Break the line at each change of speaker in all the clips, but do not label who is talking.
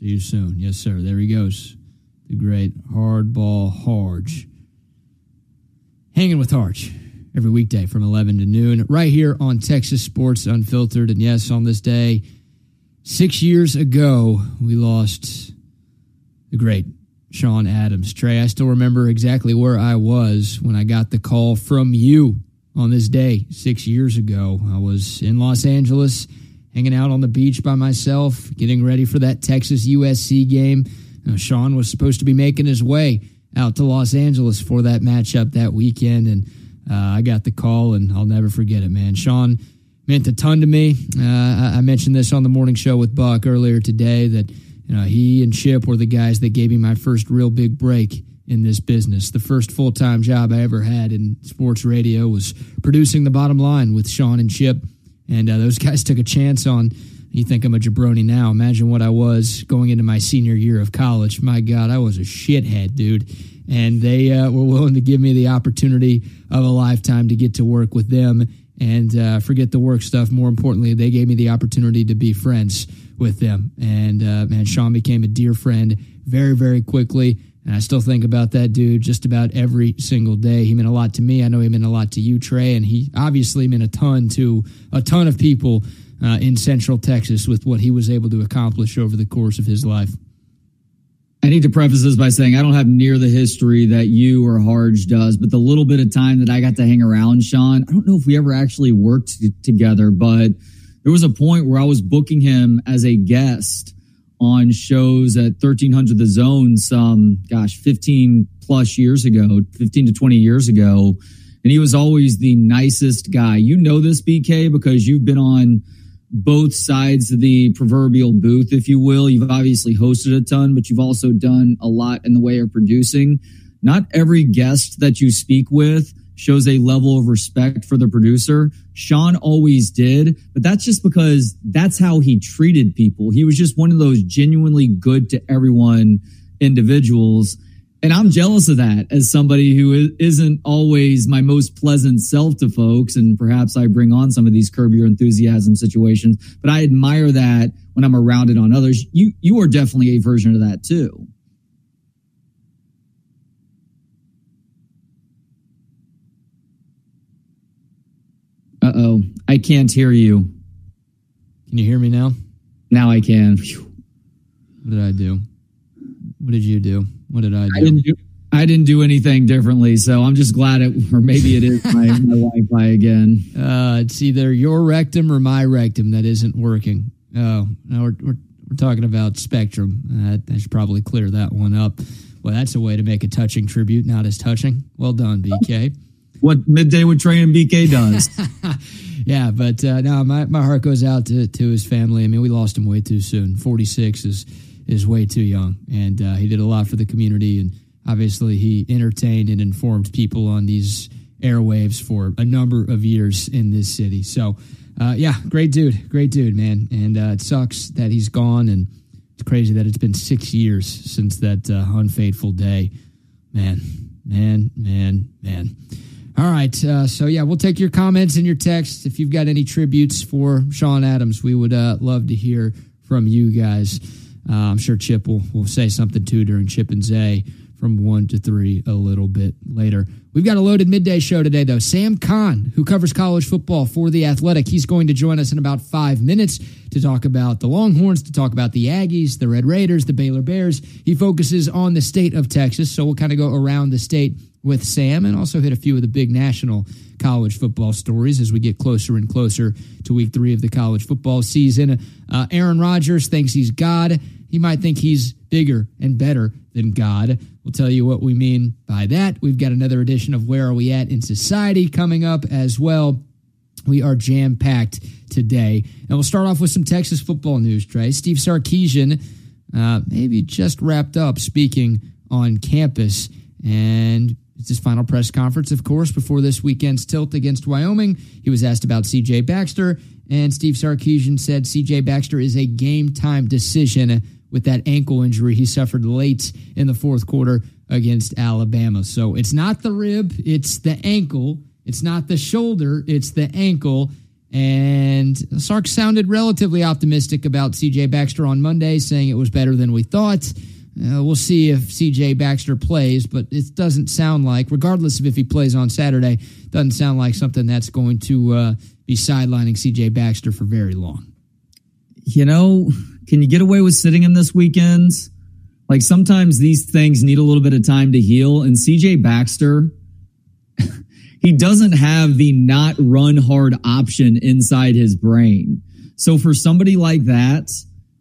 See you soon. Yes, sir. There he goes. The great Hardball Harge. Hanging with Harge every weekday from 11 to noon, right here on Texas Sports Unfiltered. And yes, on this day, six years ago, we lost the great Sean Adams. Trey, I still remember exactly where I was when I got the call from you on this day six years ago. I was in Los Angeles, hanging out on the beach by myself, getting ready for that Texas USC game. Now, Sean was supposed to be making his way out to Los Angeles for that matchup that weekend, and uh, I got the call, and I'll never forget it, man. Sean meant a ton to me. Uh, I mentioned this on the morning show with Buck earlier today that you know he and Chip were the guys that gave me my first real big break in this business. The first full time job I ever had in sports radio was producing the bottom line with Sean and Chip, and uh, those guys took a chance on. You think I'm a jabroni now? Imagine what I was going into my senior year of college. My God, I was a shithead, dude and they uh, were willing to give me the opportunity of a lifetime to get to work with them and uh, forget the work stuff. More importantly, they gave me the opportunity to be friends with them. And uh, man, Sean became a dear friend very, very quickly. And I still think about that dude just about every single day. He meant a lot to me. I know he meant a lot to you, Trey, and he obviously meant a ton to a ton of people uh, in Central Texas with what he was able to accomplish over the course of his life.
I need to preface this by saying I don't have near the history that you or Harge does, but the little bit of time that I got to hang around Sean, I don't know if we ever actually worked together, but there was a point where I was booking him as a guest on shows at 1300 The Zone some, gosh, 15 plus years ago, 15 to 20 years ago. And he was always the nicest guy. You know this, BK, because you've been on both sides of the proverbial booth, if you will. You've obviously hosted a ton, but you've also done a lot in the way of producing. Not every guest that you speak with shows a level of respect for the producer. Sean always did, but that's just because that's how he treated people. He was just one of those genuinely good to everyone individuals. And I'm jealous of that as somebody who isn't always my most pleasant self to folks. And perhaps I bring on some of these curb your enthusiasm situations, but I admire that when I'm around it on others. You, you are definitely a version of that too. Uh oh. I can't hear you.
Can you hear me now?
Now I can.
What did I do? What did you do? What did I do?
I didn't do, I didn't do anything differently, so I'm just glad it, or maybe it is my, my Wi-Fi again.
Uh, it's either your rectum or my rectum that isn't working. Oh, no, we're, we're, we're talking about Spectrum. Uh, I should probably clear that one up. Well, that's a way to make a touching tribute, not as touching. Well done, BK.
What midday with Trey and BK does.
yeah, but uh, no, my, my heart goes out to, to his family. I mean, we lost him way too soon. 46 is is way too young, and uh, he did a lot for the community. And obviously, he entertained and informed people on these airwaves for a number of years in this city. So, uh, yeah, great dude, great dude, man. And uh, it sucks that he's gone, and it's crazy that it's been six years since that uh, unfaithful day. Man, man, man, man. All right. Uh, so, yeah, we'll take your comments and your texts. If you've got any tributes for Sean Adams, we would uh, love to hear from you guys. Uh, I'm sure Chip will, will say something too during Chip and Zay from one to three a little bit later. We've got a loaded midday show today, though. Sam Khan, who covers college football for The Athletic, he's going to join us in about five minutes to talk about the Longhorns, to talk about the Aggies, the Red Raiders, the Baylor Bears. He focuses on the state of Texas, so we'll kind of go around the state with Sam and also hit a few of the big national college football stories as we get closer and closer to week three of the college football season. Uh, Aaron Rodgers thinks he's God. He might think he's bigger and better than God. We'll tell you what we mean by that. We've got another edition of Where Are We At in Society coming up as well. We are jam packed today. And we'll start off with some Texas football news, Trey. Steve Sarkisian uh, maybe just wrapped up speaking on campus. And it's his final press conference, of course, before this weekend's tilt against Wyoming. He was asked about CJ Baxter, and Steve Sarkisian said CJ Baxter is a game time decision with that ankle injury he suffered late in the fourth quarter against Alabama. So it's not the rib, it's the ankle. It's not the shoulder, it's the ankle. And Sark sounded relatively optimistic about CJ Baxter on Monday, saying it was better than we thought. Uh, we'll see if CJ Baxter plays, but it doesn't sound like, regardless of if he plays on Saturday, doesn't sound like something that's going to uh, be sidelining CJ Baxter for very long.
You know, can you get away with sitting him this weekend? Like sometimes these things need a little bit of time to heal, and CJ Baxter he doesn't have the not run hard option inside his brain. So for somebody like that,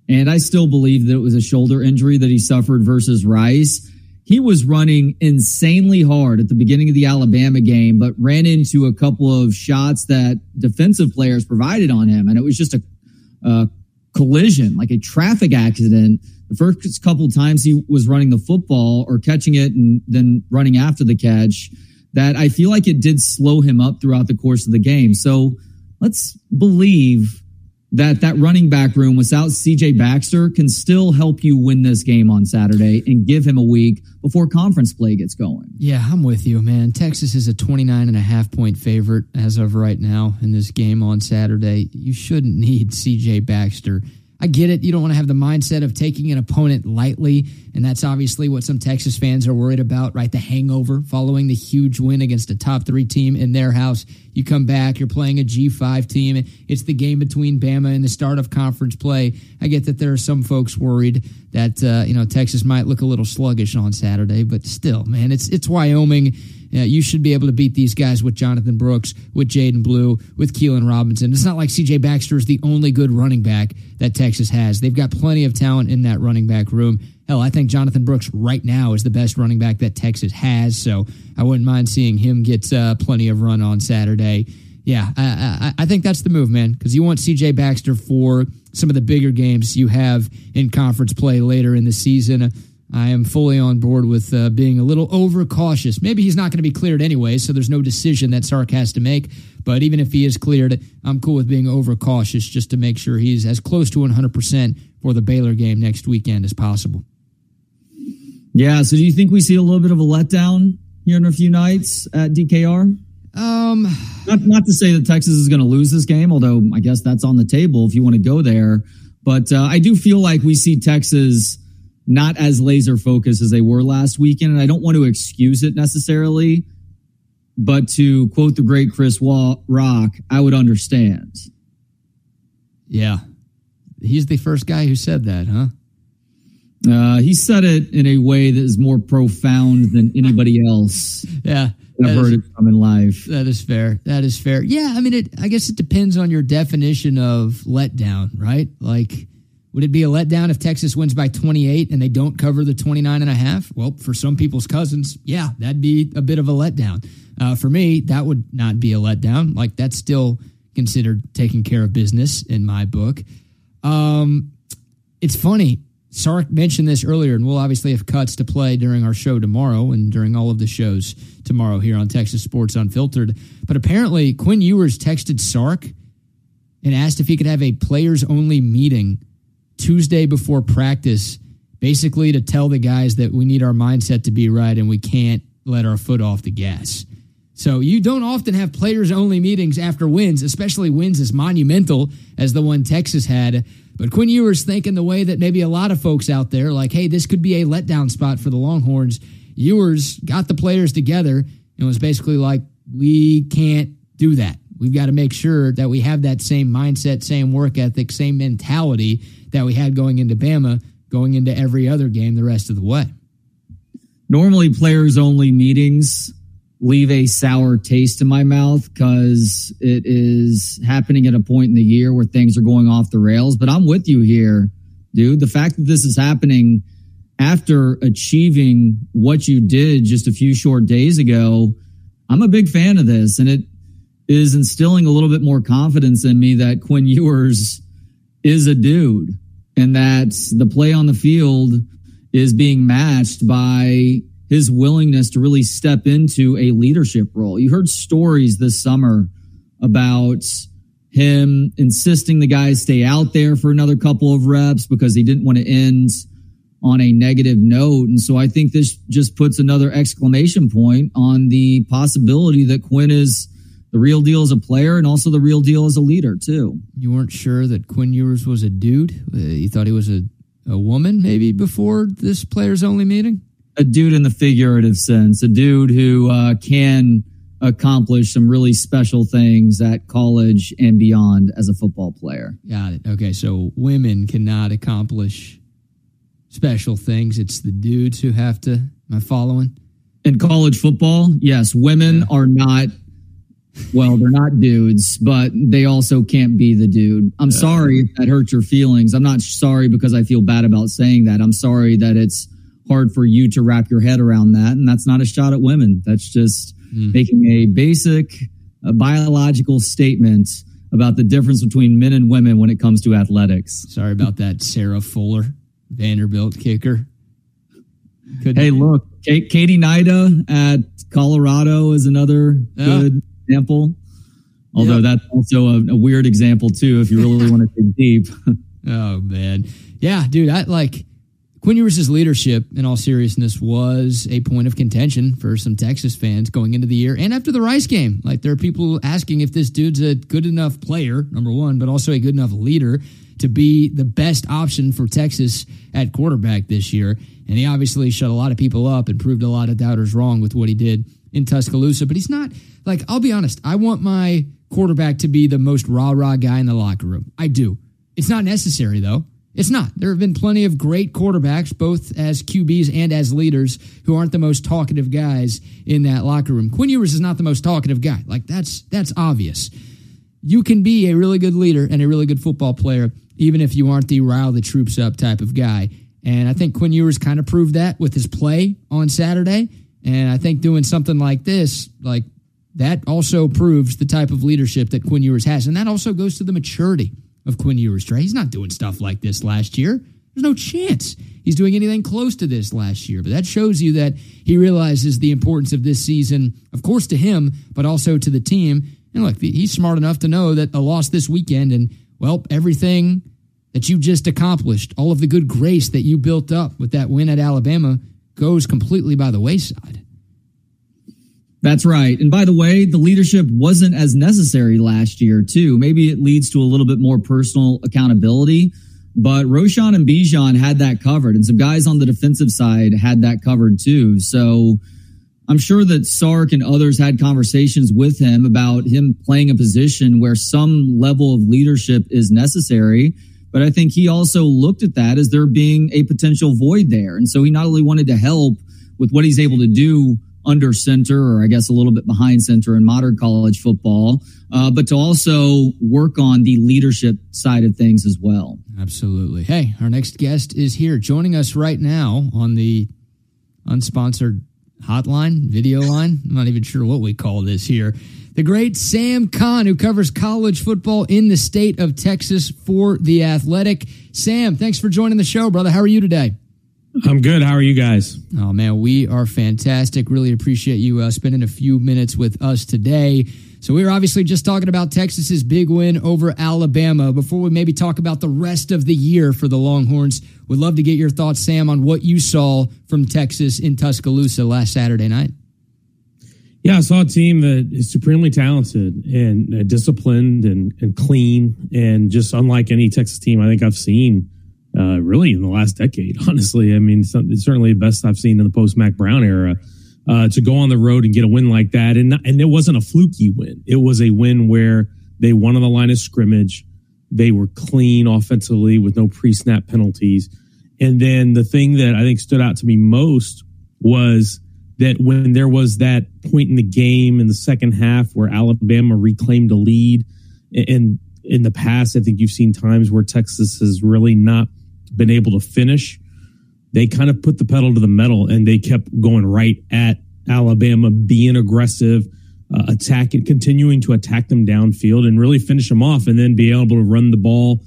and I still believe that it was a shoulder injury that he suffered versus Rice. He was running insanely hard at the beginning of the Alabama game, but ran into a couple of shots that defensive players provided on him. And it was just a, a collision, like a traffic accident. The first couple times he was running the football or catching it and then running after the catch that I feel like it did slow him up throughout the course of the game. So let's believe that that running back room without CJ Baxter can still help you win this game on Saturday and give him a week before conference play gets going.
Yeah, I'm with you, man. Texas is a 29 and a half point favorite as of right now in this game on Saturday. You shouldn't need CJ Baxter I get it. You don't want to have the mindset of taking an opponent lightly. And that's obviously what some Texas fans are worried about, right? The hangover following the huge win against a top three team in their house. You come back, you're playing a G5 team. It's the game between Bama and the start of conference play. I get that there are some folks worried that, uh, you know, Texas might look a little sluggish on Saturday, but still, man, it's, it's Wyoming yeah, you should be able to beat these guys with Jonathan Brooks, with Jaydon Blue, with Keilan Robinson. It's not like CJ Baxter is the only good running back that Texas has. They've got plenty of talent in that running back room. Hell, I think Jonathan Brooks right now is the best running back that Texas has. So I wouldn't mind seeing him get uh, plenty of run on Saturday. Yeah, I, I, I think that's the move, man, because you want CJ Baxter for some of the bigger games you have in conference play later in the season. I am fully on board with uh, being a little overcautious. Maybe he's not going to be cleared anyway, so there's no decision that Sark has to make. But even if he is cleared, I'm cool with being overcautious just to make sure he's as close to 100% for the Baylor game next weekend as possible.
Yeah. So do you think we see a little bit of a letdown here in a few nights at DKR?
Um,
not, not to say that Texas is going to lose this game, although I guess that's on the table if you want to go there. But uh, I do feel like we see Texas not as laser focused as they were last weekend. And I don't want to excuse it necessarily, but to quote the great Chris Rock, I would understand.
Yeah. He's the first guy who said that, huh?
Uh, he said it in a way that is more profound than anybody else.
yeah.
I've heard it from in life.
That is fair. That is fair. Yeah, I mean, it. I guess it depends on your definition of letdown, right? Like, would it be a letdown if Texas wins by 28 and they don't cover the 29 and a half? Well, for some people's cousins, yeah, that'd be a bit of a letdown. Uh, for me, that would not be a letdown. Like that's still considered taking care of business in my book. Um, it's funny. Sark mentioned this earlier, and we'll obviously have cuts to play during our show tomorrow and during all of the shows tomorrow here on Texas Sports Unfiltered. But apparently, Quinn Ewers texted Sark and asked if he could have a players only meeting Tuesday before practice, basically to tell the guys that we need our mindset to be right and we can't let our foot off the gas. So you don't often have players only meetings after wins, especially wins as monumental as the one Texas had. But Quinn Ewers thinking the way that maybe a lot of folks out there, like, hey, this could be a letdown spot for the Longhorns. Ewers got the players together and was basically like, we can't do that. We've got to make sure that we have that same mindset, same work ethic, same mentality that we had going into Bama, going into every other game the rest of the way.
Normally, players only meetings leave a sour taste in my mouth because it is happening at a point in the year where things are going off the rails. But I'm with you here, dude. The fact that this is happening after achieving what you did just a few short days ago, I'm a big fan of this. And it is instilling a little bit more confidence in me that Quinn Ewers is a dude and that the play on the field is being matched by his willingness to really step into a leadership role. You heard stories this summer about him insisting the guys stay out there for another couple of reps because he didn't want to end on a negative note. And so I think this just puts another exclamation point on the possibility that Quinn is the real deal as a player and also the real deal as a leader too.
You weren't sure that Quinn Ewers was a dude. Uh, you thought he was a a woman maybe before this players only meeting.
A dude in the figurative sense, a dude who uh, can accomplish some really special things at college and beyond as a football player.
Got it. Okay, so women cannot accomplish special things. It's the dudes who have to. Am I following?
In college football, yes, women yeah. are not well, they're not dudes, but they also can't be the dude. I'm yeah. sorry if that hurts your feelings. I'm not sorry because I feel bad about saying that. I'm sorry that it's hard for you to wrap your head around that. And that's not a shot at women. That's just mm. making a basic a biological statement about the difference between men and women when it comes to athletics.
Sorry about that, Sarah Fuller, Vanderbilt kicker.
Couldn't hey, look, Katie Hnida at Colorado is another yeah. good example. Although that's also a, a, weird example too, if you really want to dig deep.
oh man, yeah, dude. I like Quinn Ewers' leadership. In all seriousness, was a point of contention for some Texas fans going into the year and after the Rice game. Like there are people asking if this dude's a good enough player, number one, but also a good enough leader to be the best option for Texas at quarterback this year. And he obviously shut a lot of people up and proved a lot of doubters wrong with what he did in Tuscaloosa. But he's not like I'll be honest. I want my quarterback to be the most rah rah guy in the locker room. I do. It's not necessary though. It's not. There have been plenty of great quarterbacks, both as QBs and as leaders, who aren't the most talkative guys in that locker room. Quinn Ewers is not the most talkative guy. Like that's that's obvious. You can be a really good leader and a really good football player, even if you aren't the rile the troops up type of guy. And I think Quinn Ewers kind of proved that with his play on Saturday. And I think doing something like this, like that also proves the type of leadership that Quinn Ewers has. And that also goes to the maturity of Quinn Ewers, Trey. He's not doing stuff like this last year. There's no chance he's doing anything close to this last year. But that shows you that he realizes the importance of this season, of course, to him, but also to the team. And look, he's smart enough to know that a loss this weekend and, well, everything that you just accomplished, all of the good grace that you built up with that win at Alabama goes completely by the wayside.
That's right. And by the way, the leadership wasn't as necessary last year, too. Maybe it leads to a little bit more personal accountability, but Roschon and Bijan had that covered, and some guys on the defensive side had that covered, too. So I'm sure that Sark and others had conversations with him about him playing a position where some level of leadership is necessary. But I think he also looked at that as there being a potential void there. And so he not only wanted to help with what he's able to do under center, or I guess a little bit behind center in modern college football, uh, but to also work on the leadership side of things as well.
Absolutely. Hey, our next guest is here joining us right now on the unsponsored hotline, video line. I'm not even sure what we call this here. The great Sam Khan, who covers college football in the state of Texas for The Athletic. Sam, thanks for joining the show, brother. How are you today?
I'm good. How are you guys?
Oh man, we are fantastic. Really appreciate you uh, spending a few minutes with us today. So we were obviously just talking about Texas's big win over Alabama. Before we maybe talk about the rest of the year for the Longhorns, would love to get your thoughts, Sam, on what you saw from Texas in Tuscaloosa last Saturday night.
Yeah, I saw a team that is supremely talented and uh, disciplined and, and clean and just unlike any Texas team I think I've seen uh, really in the last decade. Honestly, I mean, it's certainly the best I've seen in the post Mac Brown era. Uh, to go on the road and get a win like that, and and it wasn't a fluky win. It was a win where they won on the line of scrimmage. They were clean offensively with no pre snap penalties. And then the thing that I think stood out to me most was that when there was that point in the game in the second half where Alabama reclaimed a lead, and in the past, I think you've seen times where Texas has really not been able to finish, they kind of put the pedal to the metal and they kept going right at Alabama, being aggressive, uh, attacking, continuing to attack them downfield and really finish them off, and then be able to run the ball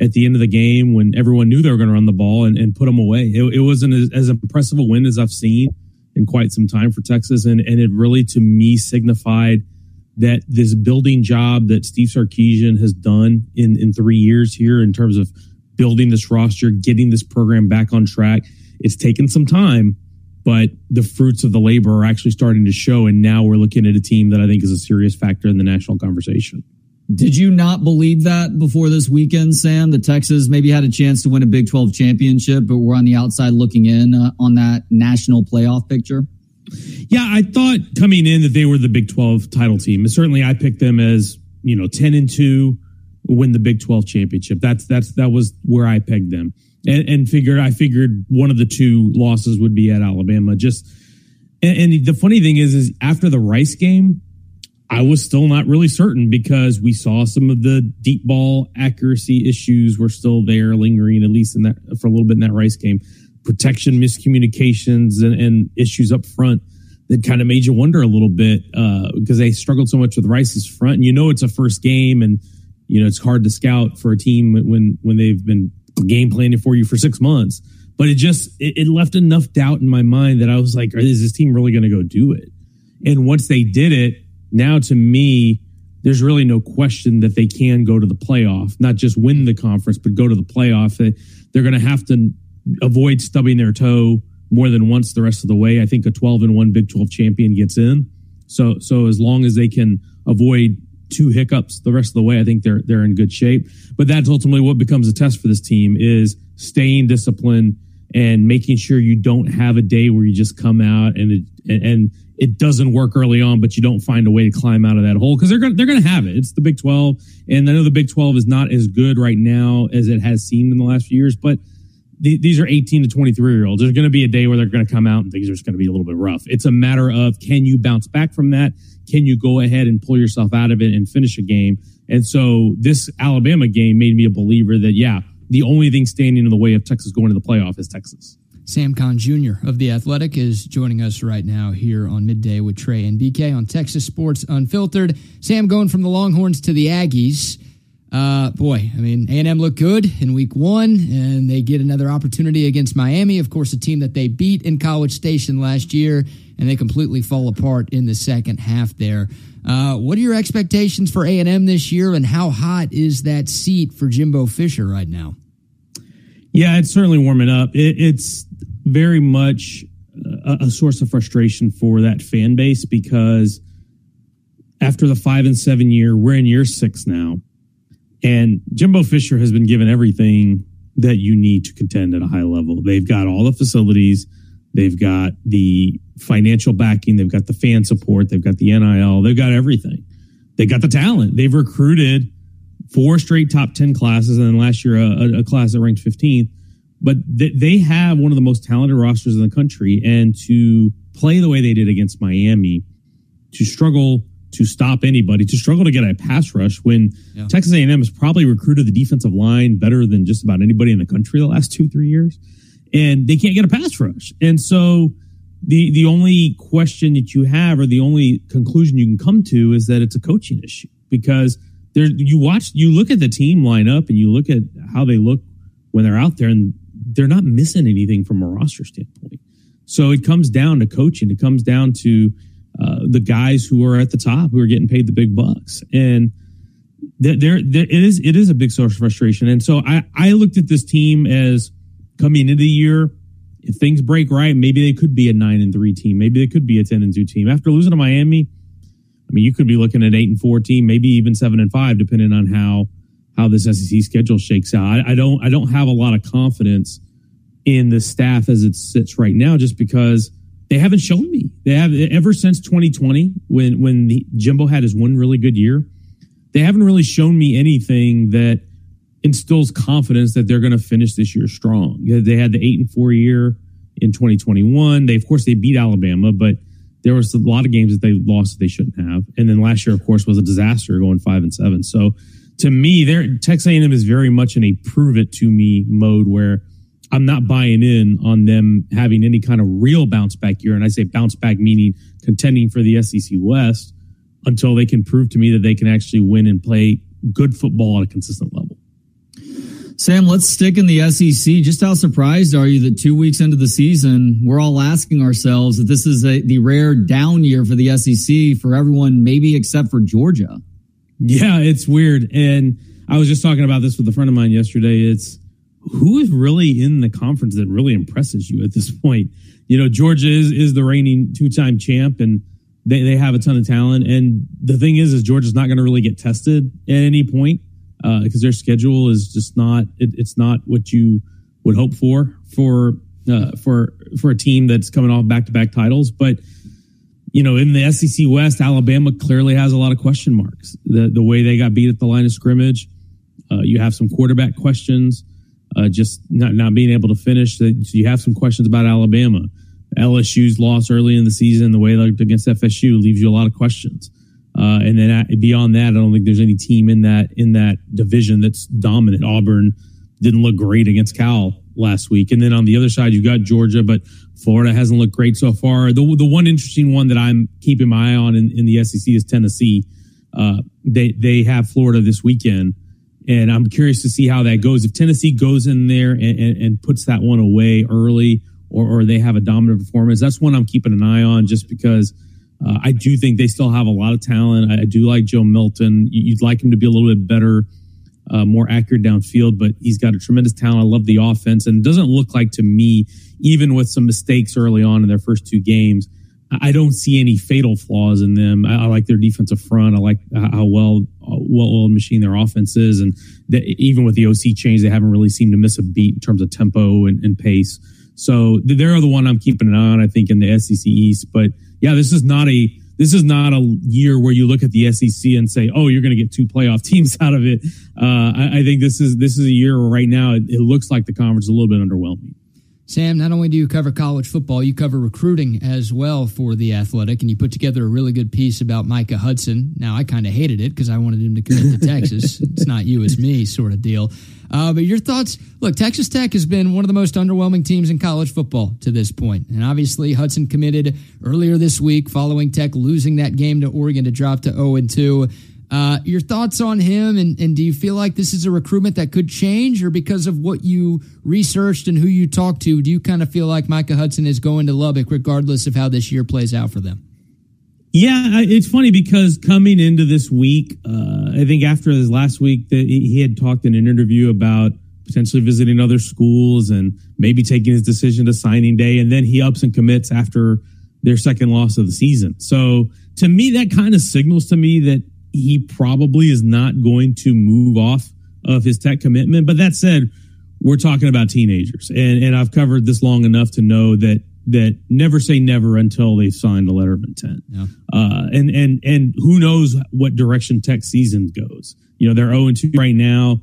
at the end of the game when everyone knew they were going to run the ball and, and put them away. It, it wasn't as, as, impressive a win as I've seen in quite some time for Texas, and and it really to me signified that this building job that Steve Sarkisian has done in in three years here in terms of building this roster, getting this program back on track. It's taken some time, but the fruits of the labor are actually starting to show. And now we're looking at a team that I think is a serious factor in the national conversation.
Did you not believe that before this weekend, Sam? The Texas maybe had a chance to win a Big 12 championship, but we're on the outside looking in uh, on that national playoff picture?
Yeah, I thought coming in that they were the Big 12 title team. Certainly I picked them as, you know, 10 and 2 win the Big 12 championship. That's that's that was where I pegged them. And, and figured I figured one of the two losses would be at Alabama. Just and, and the funny thing is is after the Rice game, I was still not really certain because we saw some of the deep ball accuracy issues were still there, lingering at least in that for a little bit in that Rice game. Protection miscommunications and, and issues up front that kind of made you wonder a little bit uh, because they struggled so much with Rice's front. And you know it's a first game, and you know it's hard to scout for a team when when they've been game planning for you for six months. But it just it, it left enough doubt in my mind that I was like, is this team really going to go do it? And once they did it now to me, there's really no question that they can go to the playoff, not just win the conference, but go to the playoff. They're going to have to avoid stubbing their toe more than once the rest of the way. I think a 12 and 1 Big 12 champion gets in. So so as long as they can avoid two hiccups the rest of the way, I think they're they're in good shape. But that's ultimately what becomes a test for this team is staying disciplined and making sure you don't have a day where you just come out and it, and it doesn't work early on, but you don't find a way to climb out of that hole because they're going they're going to have it. It's the Big Twelve, and I know the Big Twelve is not as good right now as it has seemed in the last few years, but th- these are eighteen to twenty three year olds. There's going to be a day where they're going to come out and things are just going to be a little bit rough. It's a matter of can you bounce back from that? Can you go ahead and pull yourself out of it and finish a game? And so this Alabama game made me a believer that yeah, the only thing standing in the way of Texas going to the playoff is Texas.
Sam Khan Jr. of The Athletic is joining us right now here on Midday with Trey and BK on Texas Sports Unfiltered. Sam going from the Longhorns to the Aggies. Uh, boy, I mean, A&M looked good in week one, and they get another opportunity against Miami. Of course, a team that they beat in College Station last year, and they completely fall apart in the second half there. Uh, what are your expectations for A&M this year, and how hot is that seat for Jimbo Fisher right now?
Yeah, it's certainly warming up. It, it's very much a, a source of frustration for that fan base because after the five and seven year, we're in year six now. And Jimbo Fisher has been given everything that you need to contend at a high level. They've got all the facilities, they've got the financial backing, they've got the fan support, they've got the NIL, they've got everything. They've got the talent. They've recruited four straight top 10 classes, and then last year, a, a class that ranked 15th but they have one of the most talented rosters in the country and to play the way they did against Miami to struggle to stop anybody to struggle to get a pass rush when yeah. Texas A&M has probably recruited the defensive line better than just about anybody in the country the last 2 3 years and they can't get a pass rush and so the the only question that you have or the only conclusion you can come to is that it's a coaching issue because there you watch you look at the team lineup and you look at how they look when they're out there and they're not missing anything from a roster standpoint. So it comes down to coaching. It comes down to uh, the guys who are at the top who are getting paid the big bucks, and there, there, it is. It is a big source of frustration. And so I, I looked at this team as coming into the year. If things break right, maybe they could be a nine and three team. Maybe they could be a ten and two team. After losing to Miami, I mean, you could be looking at eight and four team, maybe even seven and five, depending on how how this SEC schedule shakes out. I, I don't I don't have a lot of confidence in the staff as it sits right now, just because they haven't shown me. They have ever since 2020 when when the Jimbo had his one really good year. They haven't really shown me anything that instills confidence that they're going to finish this year strong. They had the eight and four year in 2021. They of course they beat Alabama, but there was a lot of games that they lost that they shouldn't have. And then last year, of course, was a disaster going five and seven. So to me, there Texas A&M is very much in a prove it to me mode where I'm not buying in on them having any kind of real bounce back year. And I say bounce back meaning contending for the SEC West until they can prove to me that they can actually win and play good football at a consistent level.
Sam, let's stick in the SEC. Just how surprised are you that two weeks into the season, we're all asking ourselves that this is a, the rare down year for the SEC for everyone, maybe except for Georgia?
Yeah, it's weird. And I was just talking about this with a friend of mine yesterday. It's who is really in the conference that really impresses you at this point? You know, Georgia is is the reigning two time champ, and they they have a ton of talent. And the thing is, is Georgia's not going to really get tested at any point because uh, their schedule is just not it, it's not what you would hope for for uh, for for a team that's coming off back to back titles, but you know, in the SEC West, Alabama clearly has a lot of question marks. The the way they got beat at the line of scrimmage, uh, you have some quarterback questions, uh, just not not being able to finish. So you have some questions about Alabama. LSU's loss early in the season, the way they looked against FSU, leaves you a lot of questions. Uh, and then beyond that, I don't think there's any team in that in that division that's dominant. Auburn didn't look great against Cal last week, and then on the other side, you've got Georgia, but Florida hasn't looked great so far. The the one interesting one that I'm keeping my eye on in, in the SEC is Tennessee. Uh, they they have Florida this weekend, and I'm curious to see how that goes. If Tennessee goes in there and, and, and puts that one away early, or, or they have a dominant performance, that's one I'm keeping an eye on. Just because uh, I do think they still have a lot of talent. I, I do like Joe Milton. You'd like him to be a little bit better. Uh, more accurate downfield, but he's got a tremendous talent. I love the offense, and it doesn't look like to me even with some mistakes early on in their first two games, I don't see any fatal flaws in them. I, I like their defensive front. I like how well well oiled machine their offense is, and even with the OC change, they haven't really seemed to miss a beat in terms of tempo and, and pace. So they're the one I'm keeping an eye on. I think in the SEC East, but yeah, this is not a this is not a year where you look at the SEC and say, "Oh, you're going to get two playoff teams out of it." Uh, I, I, think this is this is a year right now it, it looks like the conference is a little bit underwhelming.
Sam, not only do you cover college football, you cover recruiting as well for The Athletic, and you put together a really good piece about Micah Hudson. Now, I kind of hated it because I wanted him to commit to Texas. It's not you, it's me sort of deal. Uh, but your thoughts look, Texas Tech has been one of the most underwhelming teams in college football to this point. And obviously, Hudson committed earlier this week following Tech losing that game to Oregon to drop to 0 2. Uh, your thoughts on him, and, and do you feel like this is a recruitment that could change, or because of what you researched and who you talked to, do you kind of feel like Micah Hudson is going to Lubbock regardless of how this year plays out for them?
Yeah, it's funny because coming into this week, uh, I think after his last week, that he had talked in an interview about potentially visiting other schools and maybe taking his decision to signing day, and then he ups and commits after their second loss of the season. So to me, that kind of signals to me that he probably is not going to move off of his tech commitment. But that said, we're talking about teenagers, and and I've covered this long enough to know that that never say never until they've signed a letter of intent. Yeah. Uh, and and and who knows what direction Tech season goes? You know, they're zero oh two right now.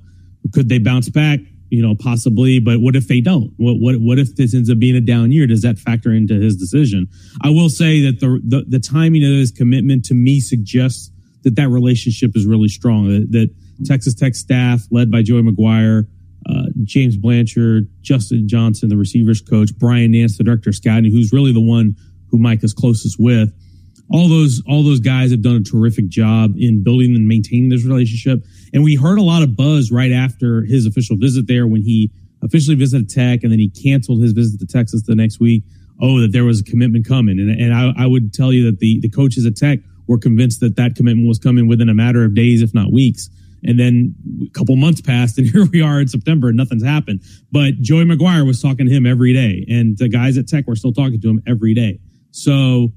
Could they bounce back? You know, possibly. But what if they don't? What what what if this ends up being a down year? Does that factor into his decision? I will say that the the, the timing of his commitment to me suggests that that relationship is really strong. That, that Texas Tech staff, led by Joey McGuire, uh, James Blanchard, Justin Johnson, the receivers coach, Brian Nance, the director of scouting, who's really the one who Mike is closest with. All those all those guys have done a terrific job in building and maintaining this relationship. And we heard a lot of buzz right after his official visit there when he officially visited Tech and then he canceled his visit to Texas the next week. Oh, that there was a commitment coming. And, and I, I would tell you that the, the coaches at Tech were convinced that that commitment was coming within a matter of days, if not weeks. And then a couple months passed, and here we are in September, and nothing's happened. But Joey McGuire was talking to him every day, and the guys at Tech were still talking to him every day. So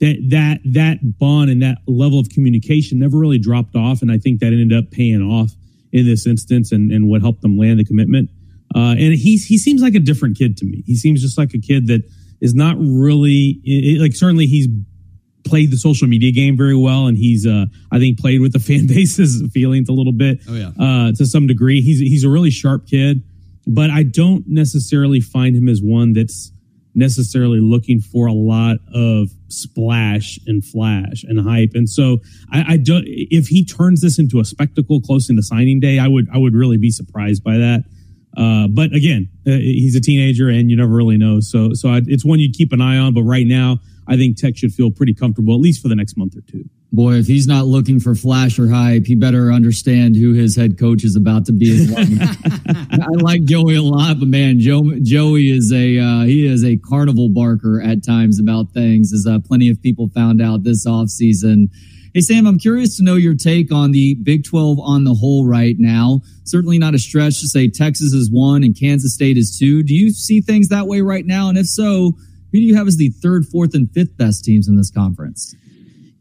that that that bond and that level of communication never really dropped off, and I think that ended up paying off in this instance, and and what helped them land the commitment. Uh, and he he seems like a different kid to me. He seems just like a kid that is not really like certainly he's played the social media game very well, and he's uh, I think played with the fan base's feelings a little bit. Oh yeah, uh, to some degree. He's he's a really sharp kid, but I don't necessarily find him as one that's necessarily looking for a lot of splash and flash and hype. And so I, I don't. If he turns this into a spectacle close into signing day, I would I would really be surprised by that. Uh, but again, uh, he's a teenager, and you never really know. So, so I, it's one you keep an eye on. But right now, I think Tech should feel pretty comfortable, at least for the next month or two.
Boy, if he's not looking for flash or hype, he better understand who his head coach is about to be. I like Joey a lot, but man, Joe, Joey is a uh, he is a carnival barker at times about things, as uh, plenty of people found out this offseason Hey, Sam, I'm curious to know your take on the Big 12 on the whole right now. Certainly not a stretch to say Texas is one and Kansas State is two. Do you see things that way right now? And if so, who do you have as the third, fourth, and fifth best teams in this conference?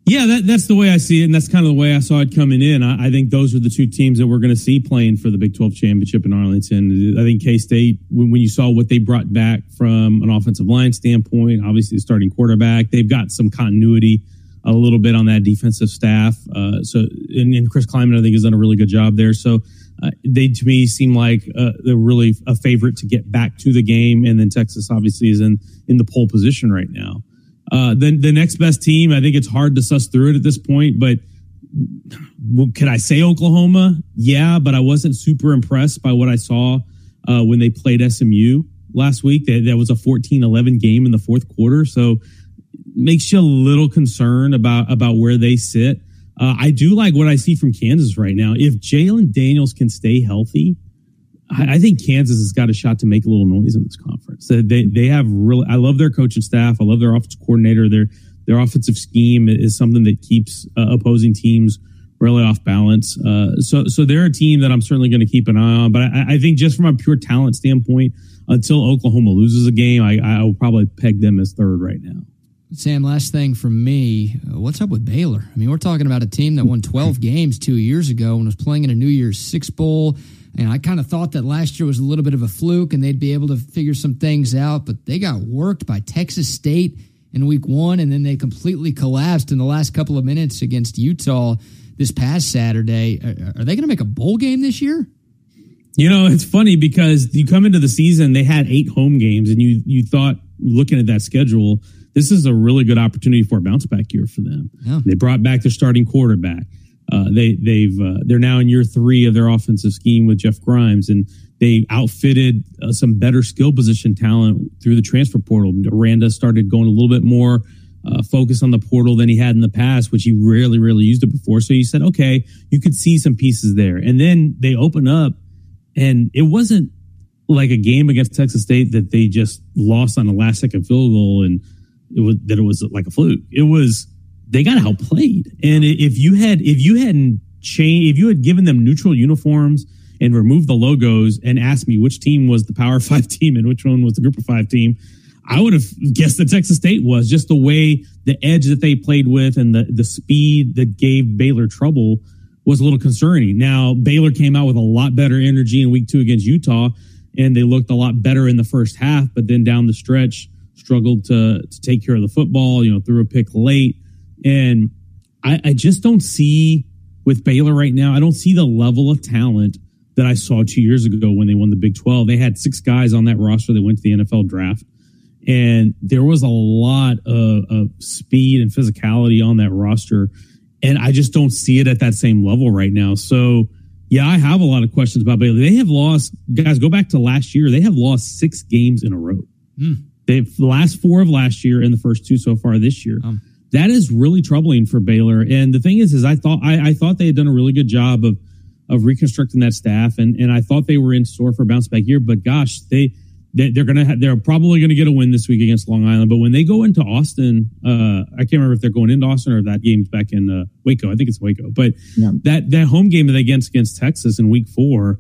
Yeah, that, that's the way I see it, and that's kind of the way I saw it coming in. I, I think those are the two teams that we're going to see playing for the Big 12 championship in Arlington. I think K State, when, when, you saw what they brought back from an offensive line standpoint, obviously the starting quarterback, they've got some continuity a little bit on that defensive staff. Uh, so, and, and, Chris Klieman, I think, has done a really good job there. So, uh, they to me seem like uh, they're really a favorite to get back to the game. And then Texas obviously is in in the pole position right now. Uh, the the next best team, I think it's hard to suss through it at this point, but. Could I say Oklahoma? Yeah, but I wasn't super impressed by what I saw uh, when they played SMU last week. That, that was a 14-11 game in the fourth quarter. So makes you a little concerned about about where they sit. Uh, I do like what I see from Kansas right now. If Jalon Daniels can stay healthy, I, I, think Kansas has got a shot to make a little noise in this conference. They they have really. I love their coaching staff. I love their offensive coordinator. Their their offensive scheme is something that keeps uh, opposing teams really off balance. Uh, so so they're a team that I'm certainly going to keep an eye on. But I, I, think just from a pure talent standpoint, until Oklahoma loses a game, I, I will probably peg them as third right now.
Sam, last thing from me. Uh, what's up with Baylor? I mean, we're talking about a team that won 12 games two years ago and was playing in a New Year's Six Bowl. And I kind of thought that last year was a little bit of a fluke and they'd be able to figure some things out, but they got worked by Texas State in week one, and then they completely collapsed in the last couple of minutes against Utah this past Saturday. Are, are they going to make a bowl game this year?
You know, it's funny because you come into the season, they had eight home games, and you you thought looking at that schedule this is a really good opportunity for a bounce back year for them. Yeah. They brought back their starting quarterback. Uh, they they've uh, they're now in year three of their offensive scheme with Jeff Grimes, and they outfitted uh, some better skill position talent through the transfer portal. Aranda started going a little bit more uh, focus on the portal than he had in the past, which he rarely really used it before. So he said, okay, you could see some pieces there, and then they open up, and it wasn't like a game against Texas State that they just lost on a last second field goal and it was that it was like a fluke. It was they got outplayed. And if you had if you hadn't changed if you had given them neutral uniforms and removed the logos and asked me which team was the Power Five team and which one was the Group of Five team, I would have guessed that Texas State was just the way the edge that they played with and the the speed that gave Baylor trouble was a little concerning. Now Baylor came out with a lot better energy in week two against Utah, and they looked a lot better in the first half. But then down the stretch, struggled to to take care of the football. You know, threw a pick late, and I, I just don't see with Baylor right now. I don't see the level of talent that I saw two years ago when they won the Big Twelve. They had six guys on that roster that went to the NFL draft, and there was a lot of, of speed and physicality on that roster, and I just don't see it at that same level right now. So. Yeah, I have a lot of questions about Baylor. They have lost, guys, go back to last year. They have lost six games in a row. Mm. They've the last four of last year and the first two so far this year. Um, that is really troubling for Baylor. And the thing is, is I thought I, I, thought they had done a really good job of of reconstructing that staff, and and I thought they were in store for a bounce back year. But gosh, they. They, are gonna have, they're probably gonna get a win this week against Long Island, but when they go into Austin, uh, I can't remember if they're going into Austin or that game's back in uh, Waco. I think it's Waco, but yeah. that that home game that they against against Texas in Week Four,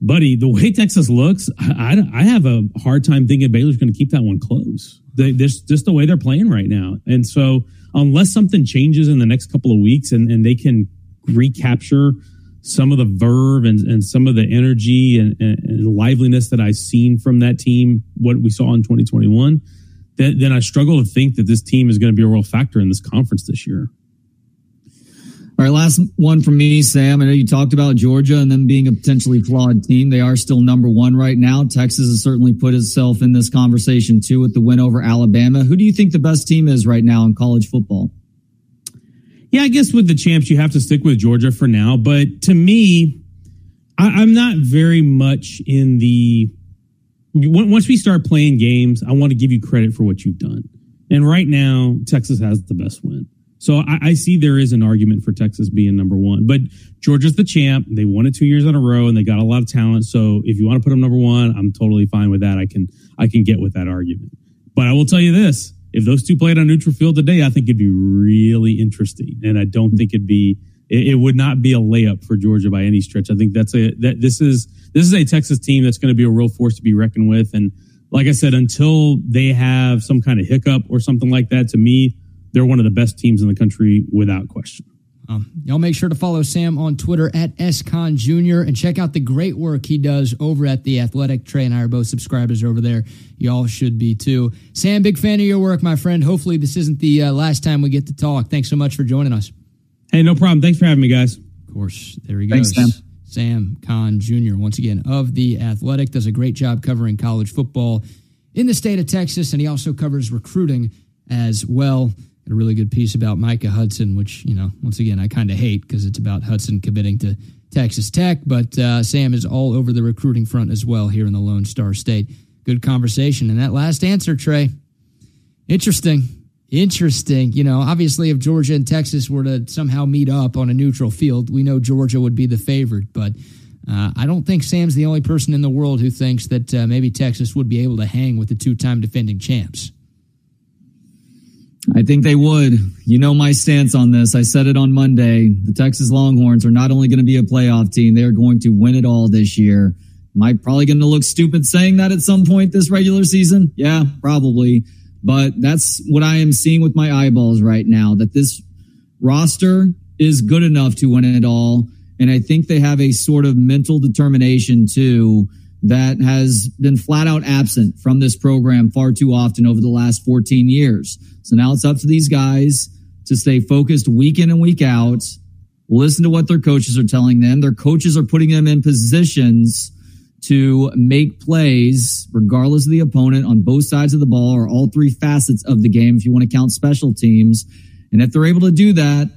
buddy, the way Texas looks, I, I have a hard time thinking Baylor's going to keep that one close. They, just just the way they're playing right now, and so unless something changes in the next couple of weeks and, and they can recapture some of the verve and, and some of the energy and, and, and liveliness that I've seen from that team, what we saw in 2021, then, then I struggle to think that this team is going to be a real factor in this conference this year.
All right, last one from me, Sam. I know you talked about Georgia and them being a potentially flawed team. They are still number one right now. Texas has certainly put itself in this conversation too with the win over Alabama. Who do you think the best team is right now in college football?
Yeah, I guess with the champs, you have to stick with Georgia for now. But to me, I, am not very much in the. Once we start playing games, I want to give you credit for what you've done. And right now, Texas has the best win. So I, I, see there is an argument for Texas being number one, but Georgia's the champ. They won it two years in a row, and they got a lot of talent. So if you want to put them number one, I'm totally fine with that. I can I can get with that argument. But I will tell you this: if those two played on neutral field today, I think it'd be really interesting. And I don't think it'd be it, it, would not be a layup for Georgia by any stretch. I think that's a that this is this is a Texas team that's going to be a real force to be reckoned with. And like I said, until they have some kind of hiccup or something like that, to me, they're one of the best teams in the country without question.
Um, y'all make sure to follow Sam on Twitter at SCon Jr. and check out the great work he does over at The Athletic. Trey and I are both subscribers over there. Y'all should be too. Sam, big fan of your work, my friend. Hopefully, this isn't the uh, last time we get to talk. Thanks so much for joining us.
Hey, no problem. Thanks for having me, guys.
Of course. There he goes.
Thanks, Sam.
Sam Khan Jr., once again, of The Athletic, does a great job covering college football in the state of Texas, and he also covers recruiting as well. A really good piece about Micah Hudson, which, you know, once again, I kind of hate because it's about Hudson committing to Texas Tech, but uh, Sam is all over the recruiting front as well here in the Lone Star State. Good conversation. And that last answer, Trey, interesting. Interesting. You know, obviously, if Georgia and Texas were to somehow meet up on a neutral field, we know Georgia would be the favorite. But uh, I don't think Sam's the only person in the world who thinks that uh, maybe Texas would be able to hang with the two time defending champs.
I think they would. You know my stance on this. I said it on Monday. The Texas Longhorns are not only going to be a playoff team, they are going to win it all this year. Am I probably going to look stupid saying that at some point this regular season? Yeah, probably. But that's what I am seeing with my eyeballs right now that this roster is good enough to win it all. And I think they have a sort of mental determination too that has been flat out absent from this program far too often over the last 14 years. So now it's up to these guys to stay focused week in and week out, listen to what their coaches are telling them. Their coaches are putting them in positions to make plays regardless of the opponent on both sides of the ball or all three facets of the game if you want to count special teams. And if they're able to do that,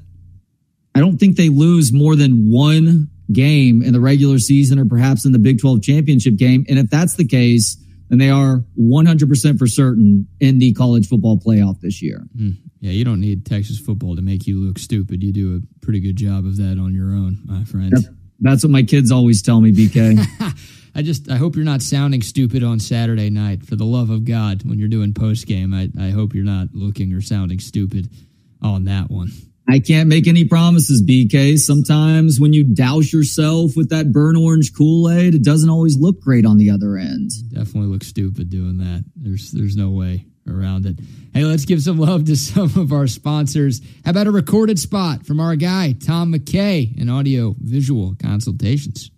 I don't think they lose more than one game in the regular season or perhaps in the Big 12 championship game. And if that's the case, then they are 100% for certain in the college football playoff this year.
Mm. Yeah, you don't need Texas football to make you look stupid. You do a pretty good job of that on your own, my friend.
That's what my kids always tell me, BK.
I just I hope you're not sounding stupid on Saturday night. For the love of God, when you're doing post game, I, I hope you're not looking or sounding stupid on that one.
I can't make any promises, BK. Sometimes when you douse yourself with that burn orange Kool Aid, it doesn't always look great on the other end.
Definitely look stupid doing that. There's there's no way around it. Hey, let's give some love to some of our sponsors. How about a recorded spot from our guy Tom McKay in audio visual consultations?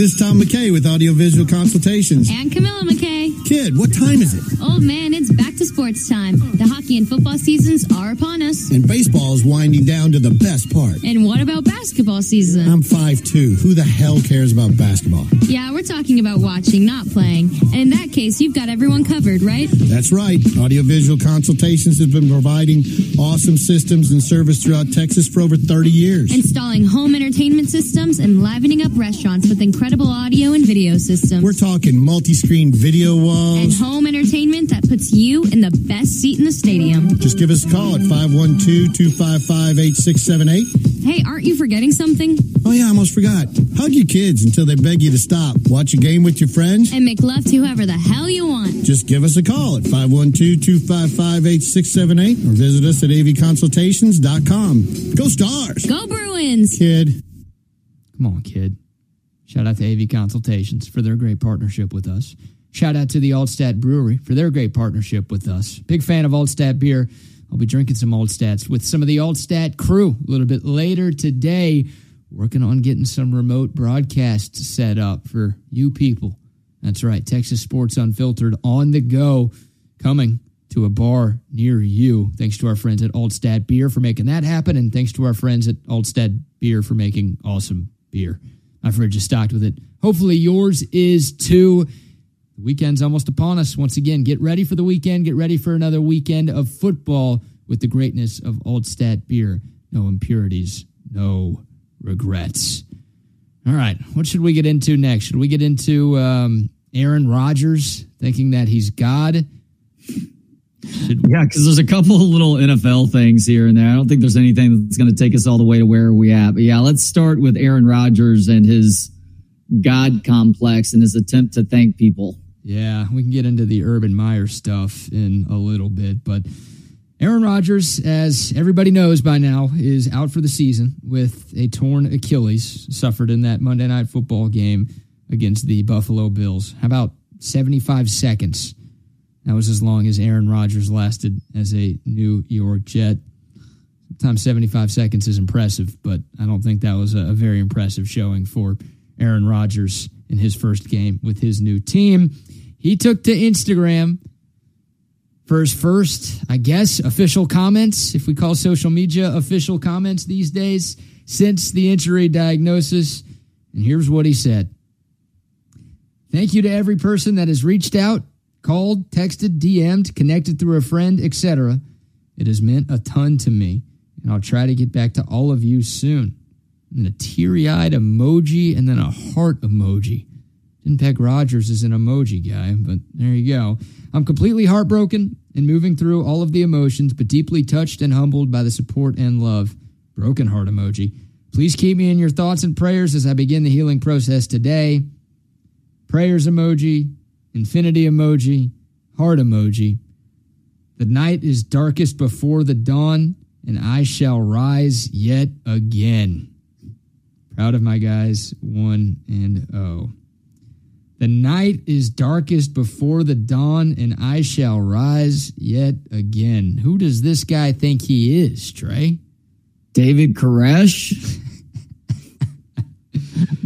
Hi, this is Tom McKay with Audiovisual Consultations.
And Camilla McKay.
Kid, what time is it?
Old man, it's back to sports time. The hockey and football seasons are upon us.
And baseball is winding down to the best part.
And what about basketball season?
I'm 5'2. Who the hell cares about basketball?
Yeah, we're talking about watching, not playing. And in that case, you've got everyone covered, right?
That's right. Audiovisual Consultations has been providing awesome systems and service throughout Texas for over 30 years.
Installing home entertainment systems and livening up restaurants with incredible audio and video systems.
We're talking multi-screen video walls.
And home entertainment that puts you in the best seat in the stadium.
Just give us a call at 512-255-8678.
Hey, aren't you forgetting something?
Oh yeah, I almost forgot. Hug your kids until they beg you to stop. Watch a game with your friends.
And make love to whoever the hell you want.
Just give us a call at 512-255-8678 or visit us at avconsultations.com. Go Stars!
Go Bruins!
Kid.
Come on, kid. Shout out to AV Consultations for their great partnership with us. Shout out to the Altstadt Brewery for their great partnership with us. Big fan of Altstadt beer. I'll be drinking some Altstadts with some of the Altstadt crew a little bit later today. Working on getting some remote broadcasts set up for you people. That's right, Texas Sports Unfiltered on the go, coming to a bar near you. Thanks to our friends at Altstadt Beer for making that happen, and thanks to our friends at Altstadt Beer for making awesome beer. Fridge is stocked with it. Hopefully, yours is too. The weekend's almost upon us. Once again, get ready for the weekend. Get ready for another weekend of football with the greatness of Altstadt beer. No impurities, no regrets. All right, what should we get into next? Should we get into um, Aaron Rodgers thinking that he's God?
Yeah, because there's a couple of little NFL things here and there. I don't think there's anything that's going to take us all the way to where we at. But yeah, let's start with Aaron Rodgers and his God complex and his attempt to thank people
Yeah, we can get into the Urban Meyer stuff in a little bit, but Aaron Rodgers, as everybody knows by now, is out for the season with a torn Achilles suffered in that Monday Night Football game against the Buffalo Bills. How about 75 seconds? That was as long as Aaron Rodgers lasted as a New York Jet. Sometimes 75 seconds is impressive, but I don't think that was a, very impressive showing for Aaron Rodgers in his first game with his new team. He took to Instagram for his first, I guess, official comments, if we call social media official comments these days, since the injury diagnosis. And here's what he said Thank you to every person that has reached out, called, texted, DM'd, connected through a friend, etc. It has meant a ton to me, and I'll try to get back to all of you soon. And a teary eyed emoji and then a heart emoji. Didn't peg Rodgers as an emoji guy, but there you go. I'm completely heartbroken and moving through all of the emotions, but deeply touched and humbled by the support and love. Broken heart emoji. Please keep me in your thoughts and prayers as I begin the healing process today. Prayers emoji, infinity emoji, heart emoji. The night is darkest before the dawn, and I shall rise yet again. Proud of my guys, one and oh. The night is darkest before the dawn, and I shall rise yet again. Who does this guy think he is, Trey?
David Koresh?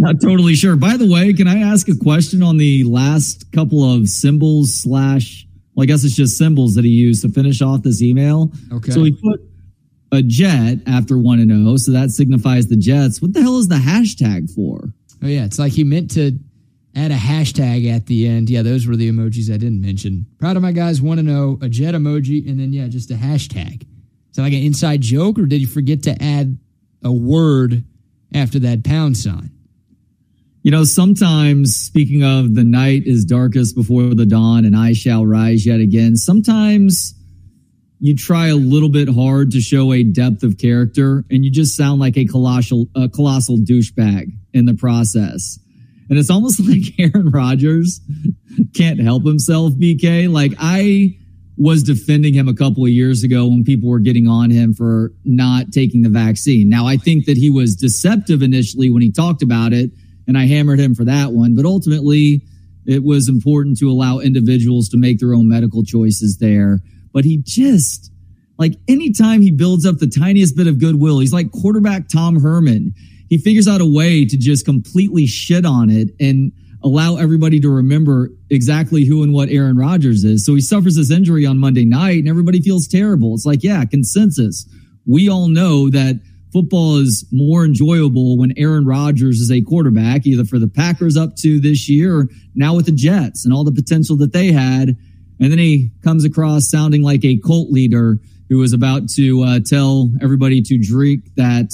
Not totally sure. By the way, can I ask a question on the last couple of symbols slash, well, I guess it's just symbols that he used to finish off this email?
Okay.
So he put a jet after 1 and 0, so that signifies the Jets. What the hell is the hashtag for?
Oh, yeah. It's like he meant to add a hashtag at the end. Yeah, those were the emojis I didn't mention. Proud of my guys, want to know a jet emoji, and then, yeah, just a hashtag. Is that like an inside joke, or did you forget to add a word after that pound sign?
You know, sometimes, speaking of the night is darkest before the dawn and I shall rise yet again, sometimes you try a little bit hard to show a depth of character and you just sound like a colossal, a colossal douchebag in the process. And it's almost like Aaron Rodgers can't help himself, BK. Like I was defending him a couple of years ago when people were getting on him for not taking the vaccine. Now, I think that he was deceptive initially when he talked about it, and I hammered him for that one. But ultimately, it was important to allow individuals to make their own medical choices there. But he just, like, anytime he builds up the tiniest bit of goodwill, he's like quarterback Tom Herman he figures out a way to just completely shit on it and allow everybody to remember exactly who and what Aaron Rodgers is. So he suffers this injury on Monday night and everybody feels terrible. It's like, yeah, consensus. We all know that football is more enjoyable when Aaron Rodgers is a quarterback, either for the Packers up to this year or now with the Jets and all the potential that they had. And then he comes across sounding like a cult leader who is about to uh, tell everybody to drink that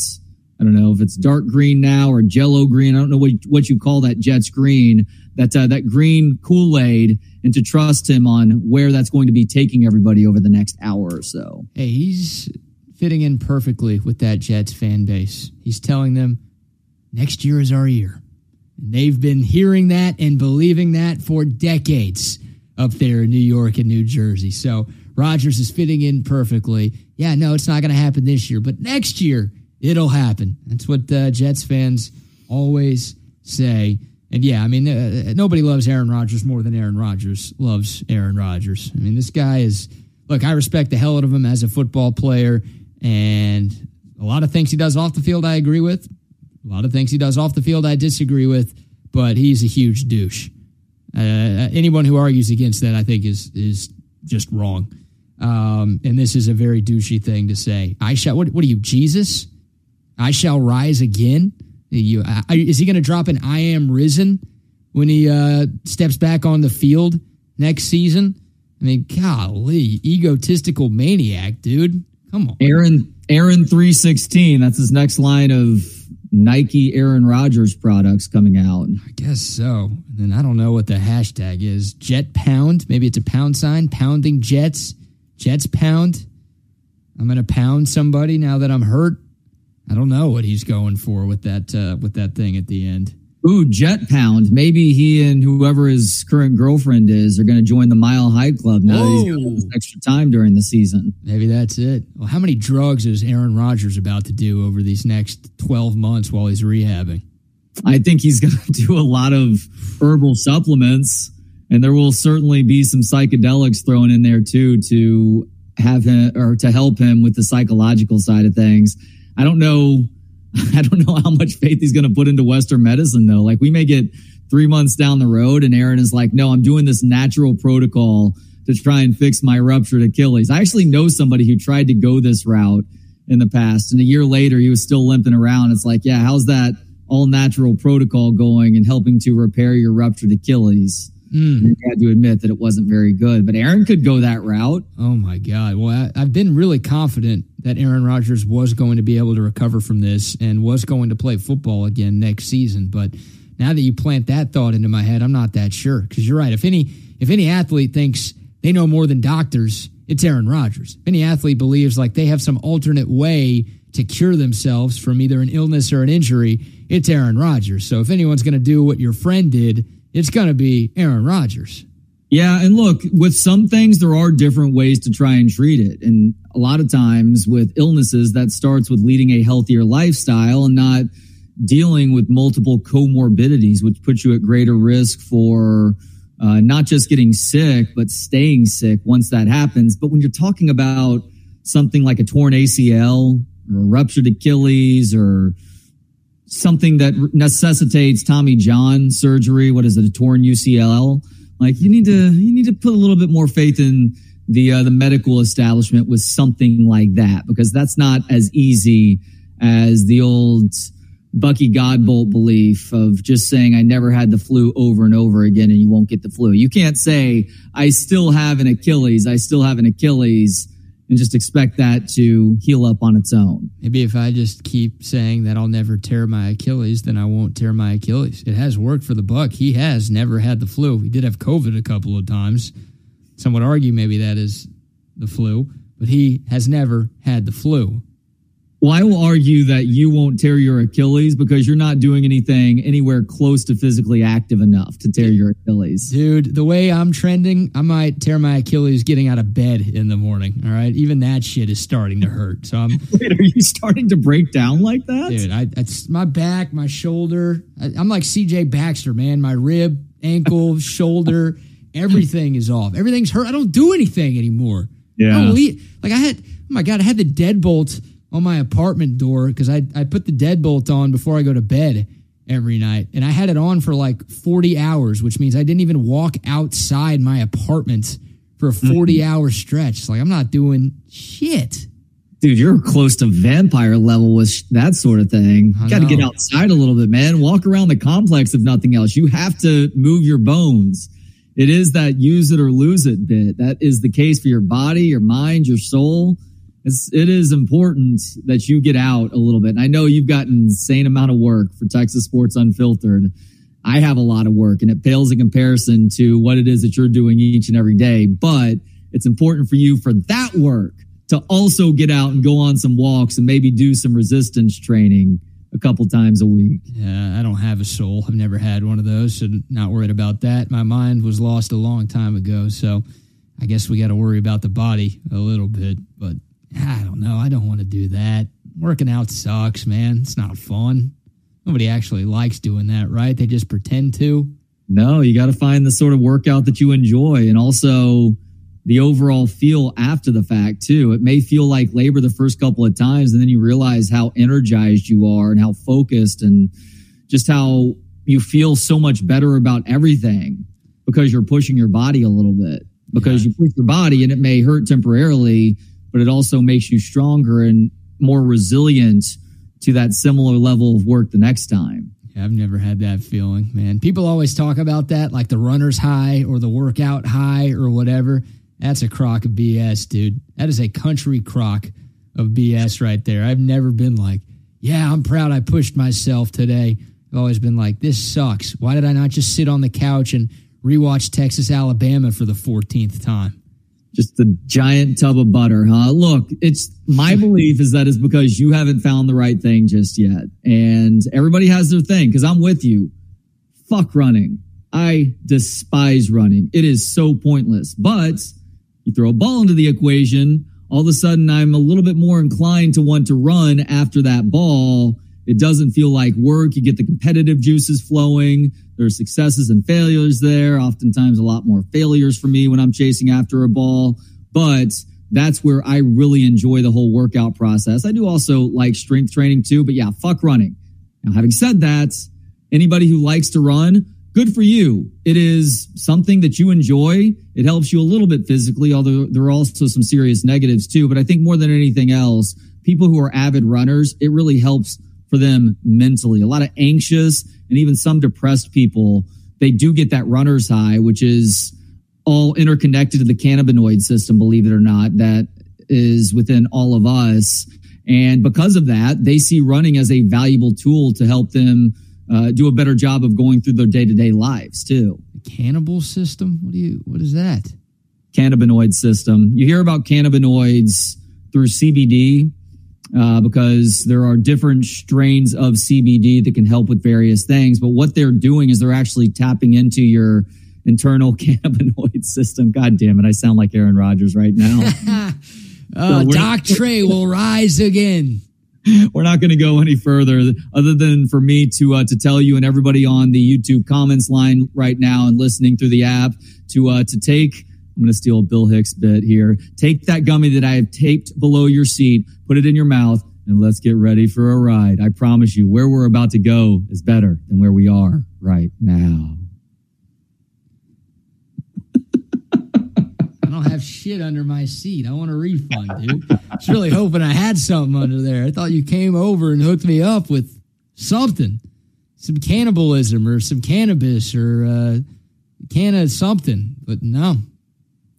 I don't know if it's dark green now or jello green. I don't know what, what you call that Jets green, that, uh, that green Kool-Aid and to trust him on where that's going to be taking everybody over the next hour or so.
Hey, he's fitting in perfectly with that Jets fan base. He's telling them next year is our year. And they've been hearing that and believing that for decades up there in New York and New Jersey. So Rodgers is fitting in perfectly. Yeah, no, it's not going to happen this year, but next year It'll happen. That's what uh, Jets fans always say. And yeah, I mean, uh, nobody loves Aaron Rodgers more than Aaron Rodgers loves Aaron Rodgers. I mean, this guy is, look, I respect the hell out of him as a football player. And a lot of things he does off the field, I agree with. A lot of things he does off the field, I disagree with. But he's a huge douche. Uh, anyone who argues against that, I think, is is just wrong. Um, and this is a very douchey thing to say. I shall. What, what are you, Jesus? I shall rise again. You, is he going to drop an I am risen when he uh, steps back on the field next season? I mean, golly, egotistical maniac, dude. Come on.
Aaron, Aaron 316. That's his next line of Nike Aaron Rodgers products coming out.
I guess so. And then I don't know what the hashtag is. Jet pound. Maybe it's a pound sign. Pounding jets. Jets pound. I'm going to pound somebody now that I'm hurt. I don't know what he's going for with that uh, with that thing at the end.
Ooh, Jet Pound. Maybe he and whoever his current girlfriend is are going to join the Mile High Club now that he's got this oh. extra time during the season.
Maybe that's it. Well, how many drugs is Aaron Rodgers about to do over these next 12 months while he's rehabbing?
I think he's going to do a lot of herbal supplements, and there will certainly be some psychedelics thrown in there too to have him or to help him with the psychological side of things. I don't know. I don't know how much faith he's going to put into Western medicine though. Like we may get three months down the road and Aaron is like, no, I'm doing this natural protocol to try and fix my ruptured Achilles. I actually know somebody who tried to go this route in the past. And a year later, he was still limping around. It's like, yeah, how's that all natural protocol going and helping to repair your ruptured Achilles?
Mm.
You had to admit that it wasn't very good, but Aaron could go that route.
Oh my God. Well, I, I've been really confident that Aaron Rodgers was going to be able to recover from this and was going to play football again next season. But now that you plant that thought into my head, I'm not that sure. Because you're right. If any if any athlete thinks they know more than doctors, it's Aaron Rodgers. If any athlete believes like they have some alternate way to cure themselves from either an illness or an injury, it's Aaron Rodgers. So if anyone's going to do what your friend did, it's going to be Aaron Rodgers.
Yeah, and look, with some things there are different ways to try and treat it. And a lot of times with illnesses that starts with leading a healthier lifestyle and not dealing with multiple comorbidities which puts you at greater risk for uh, not just getting sick but staying sick once that happens. But when you're talking about something like a torn ACL or a ruptured Achilles or something that necessitates Tommy John surgery, what is it, a torn UCL? Like you need to you need to put a little bit more faith in the uh, the medical establishment with something like that because that's not as easy as the old Bucky Godbolt belief of just saying I never had the flu over and over again and you won't get the flu. You can't say I still have an Achilles, I still have an Achilles and just expect that to heal up on its own.
Maybe if I just keep saying that I'll never tear my Achilles, then I won't tear my Achilles. It has worked for the Buck. He has never had the flu. He did have COVID a couple of times. Some would argue maybe that is the flu, but he has never had the flu.
Well, I will argue that you won't tear your Achilles because you're not doing anything anywhere close to physically active enough to tear your Achilles.
Dude, the way I'm trending, I might tear my Achilles getting out of bed in the morning. All right. Even that shit is starting to hurt. So I'm.
Wait, are you starting to break down like that?
Dude, I, it's my back, my shoulder. I, I'm like CJ Baxter, man. My rib, ankle, shoulder, everything is off. Everything's hurt. I don't do anything anymore.
Yeah.
I. Like I had, oh my God, I had the deadbolt on my apartment door because I, I put the deadbolt on before I go to bed every night. And I had it on for like 40 hours, which means I didn't even walk outside my apartment for a mm-hmm. 40 hour stretch. It's like I'm not doing shit.
Dude, you're close to vampire level with sh- that sort of thing. You got to get outside a little bit, man. Walk around the complex if nothing else. You have to move your bones. It is that use it or lose it bit. That is the case for your body, your mind, your soul. It's, it is important that you get out a little bit. And I know you've got an insane amount of work for Texas Sports Unfiltered. I have a lot of work and it pales in comparison to what it is that you're doing each and every day. But it's important for you for that work to also get out and go on some walks and maybe do some resistance training a couple times a week.
Yeah, I don't have a soul. I've never had one of those, so not worried about that. My mind was lost a long time ago, so I guess we got to worry about the body a little bit. But I don't know. I don't want to do that. Working out sucks, man. It's not fun. Nobody actually likes doing that, right? They just pretend to.
No, you got to find the sort of workout that you enjoy and also the overall feel after the fact too. It may feel like labor the first couple of times and then you realize how energized you are and how focused and just how you feel so much better about everything because you're pushing your body a little bit because you push your body and it may hurt temporarily, but it also makes you stronger and more resilient to that similar level of work the next time.
Yeah, I've never had that feeling, man. People always talk about that, like the runner's high or the workout high or whatever. That's a crock of BS, dude. That is a country crock of BS right there. I've never been like, yeah, I'm proud I pushed myself today. I've always been like, this sucks. Why did I not just sit on the couch and rewatch Texas, Alabama for the 14th time?
Just a giant tub of butter, huh? Look, it's my belief is that it's because you haven't found the right thing just yet. And everybody has their thing because I'm with you. fuck running. I despise running. It is so pointless. But you throw a ball into the equation, all of a sudden I'm a little bit more inclined to want to run after that ball. It doesn't feel like work. You get the competitive juices flowing. There's successes and failures there. Oftentimes a lot more failures for me when I'm chasing after a ball, but that's where I really enjoy the whole workout process. I do also like strength training too, but yeah, fuck running. Now, having said that, anybody who likes to run, good for you. It is something that you enjoy. It helps you a little bit physically, although there are also some serious negatives too. But I think more than anything else, people who are avid runners, it really helps for them mentally. A lot of anxious and even some depressed people, they do get that runner's high, which is all interconnected to the cannabinoid system, believe it or not, that is within all of us. And because of that, they see running as a valuable tool to help them uh, do a better job of going through their day to day lives too.
The cannibal system? What do you? What is that?
Cannabinoid system. You hear about cannabinoids through CBD uh, because there are different strains of CBD that can help with various things. But what they're doing is they're actually tapping into your internal cannabinoid system. God damn it. I sound like Aaron Rodgers right now.
uh, so Doc Trey will rise again.
We're not going to go any further other than for me to, uh, to tell you and everybody on the YouTube comments line right now and listening through the app to, uh, to take, I'm going to steal Bill Hicks bit here. Take that gummy that I have taped below your seat, put it in your mouth, and let's get ready for a ride. I promise you, where we're about to go is better than where we are right now.
I don't have shit under my seat. I want a refund, dude. I was really hoping I had something under there. I thought you came over and hooked me up with something, some cannibalism or some cannabis or uh, can of something. But no.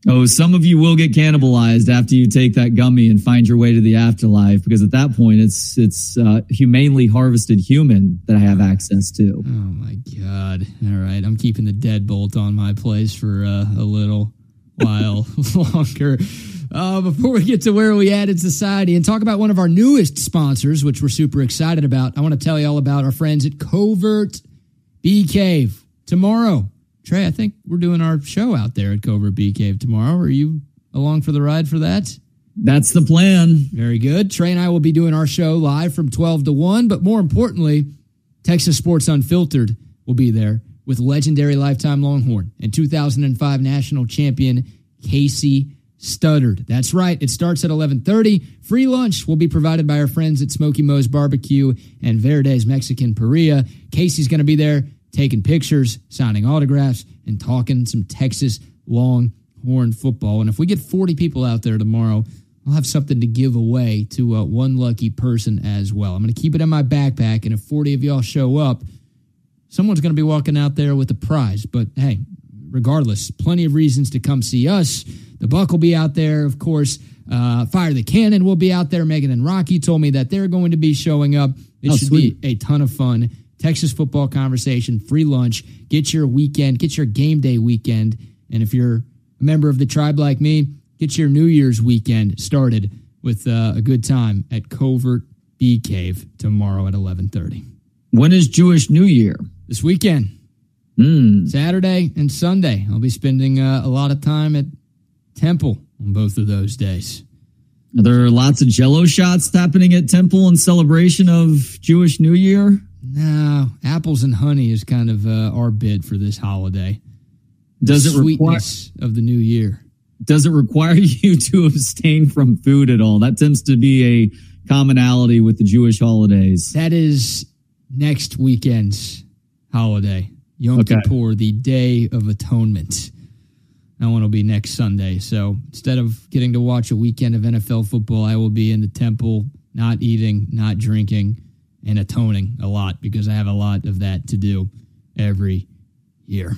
Oh, some of you will get cannibalized after you take that gummy and find your way to the afterlife, because at that point it's it's uh, humanely harvested human that I have access to.
Oh my god! All right, I'm keeping the deadbolt on my place for uh, a little while longer. Uh, before we get to where we at in society and talk about one of our newest sponsors, which we're super excited about, I want to tell you all about our friends at Covert Bee Cave. Tomorrow, Trey, I think we're doing our show out there at Covert Bee Cave tomorrow. Are you along for the ride for that?
That's the plan.
Very good. Trey and I will be doing our show live from 12 to 1, but more importantly, Texas Sports Unfiltered will be there with legendary lifetime Longhorn and 2005 national champion Casey Studdard. That's right. It starts at 11:30. Free lunch will be provided by our friends at Smokey Mo's Barbecue and Verde's Mexican Parrilla. Casey's going to be there taking pictures, signing autographs, and talking some Texas Longhorn football. And if we get 40 people out there tomorrow, I'll have something to give away to uh, one lucky person as well. I'm going to keep it in my backpack, and if 40 of y'all show up, someone's going to be walking out there with a prize. But hey, regardless, plenty of reasons to come see us. The Buck will be out there, of course. Uh, Fire the Cannon will be out there. Megan and Rocky told me that they're going to be showing up. It oh, should sweet. be a ton of fun. Texas football conversation, free lunch. Get your weekend, get your game day weekend. And if you're a member of the tribe like me, get your New Year's weekend started with uh, a good time at Covert Bee Cave tomorrow at 1130.
When is Jewish New Year?
this weekend.
Mm.
Saturday and Sunday. I'll be spending uh, a lot of time at Temple on both of those days.
Are there lots of jello shots happening at Temple in celebration of Jewish New Year?
No, apples and honey is kind of uh, our bid for this holiday.
Does
the
it require
of the new year?
Does it require you to abstain from food at all? That tends to be a commonality with the Jewish holidays.
That is next weekend's holiday, Yom okay. Kippur, the Day of Atonement. That one will be next Sunday. So instead of getting to watch a weekend of NFL football, I will be in the temple, not eating, not drinking, and atoning a lot because I have a lot of that to do every year.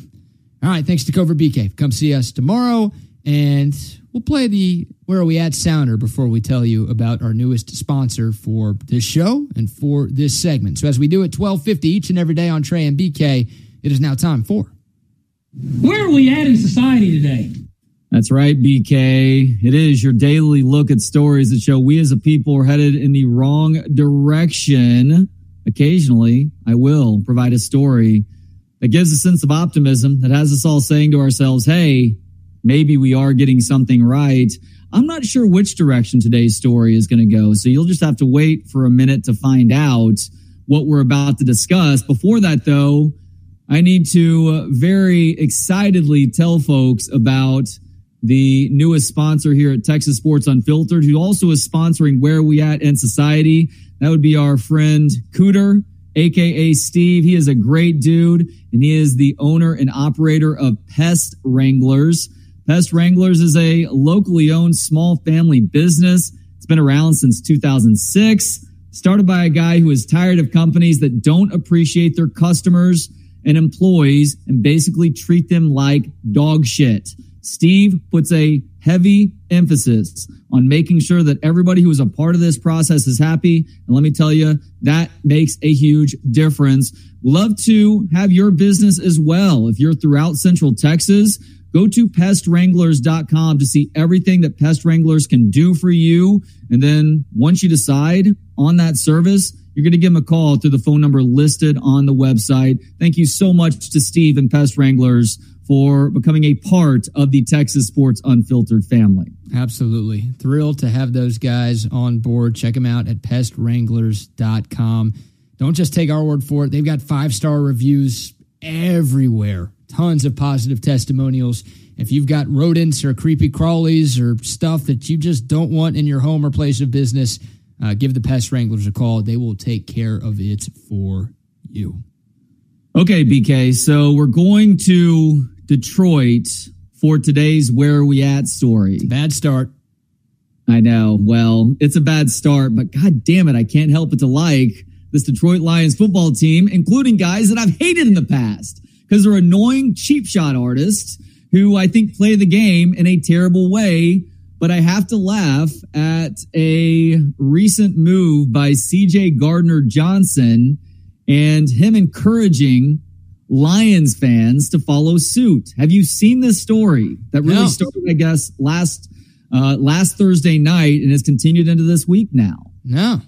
All right, thanks to Covert BK. Come see us tomorrow, and we'll play the Where Are We At sounder before we tell you about our newest sponsor for this show and for this segment. So as we do at 1250 each and every day on Trey and BK, it is now time for
Where Are We At in Society Today?
That's right, BK. It is your daily look at stories that show we as a people are headed in the wrong direction. Occasionally, I will provide a story that gives a sense of optimism that has us all saying to ourselves, hey, maybe we are getting something right. I'm not sure which direction today's story is going to go. So you'll just have to wait for a minute to find out what we're about to discuss. Before that, though, I need to very excitedly tell folks about the newest sponsor here at Texas Sports Unfiltered, who also is sponsoring Where We At in Society. That would be our friend Cooter, aka Steve. He is a great dude, and he is the owner and operator of Pest Wranglers. Pest Wranglers is a locally owned small family business. It's been around since 2006. Started by a guy who is tired of companies that don't appreciate their customers and employees and basically treat them like dog shit. Steve puts a heavy emphasis on making sure that everybody who is a part of this process is happy. And let me tell you, that makes a huge difference. Love to have your business as well. If you're throughout Central Texas, Go to pestwranglers.com to see everything that Pest Wranglers can do for you. And then once you decide on that service, you're going to give them a call through the phone number listed on the website. Thank you so much to Steve and Pest Wranglers for becoming a part of the Texas Sports Unfiltered family.
Absolutely. Thrilled to have those guys on board. Check them out at pestwranglers.com. Don't just take our word for it. They've got five star reviews everywhere tons of positive testimonials. If you've got rodents or creepy crawlies or stuff that you just don't want in your home or place of business, uh, give the pest wranglers a call. They will take care of it for you.
Okay, BK. So we're going to Detroit for today's Where Are We At story.
bad start.
I know. Well, it's a bad start, but god damn it, I can't help but to like this Detroit Lions football team, including guys that I've hated in the past because they're annoying cheap shot artists who I think play the game in a terrible way. But I have to laugh at a recent move by CJ Gardner Johnson and him encouraging Lions fans to follow suit. Have you seen this story that really no. started, I guess, last uh, last Thursday night and has continued into this week now?
No.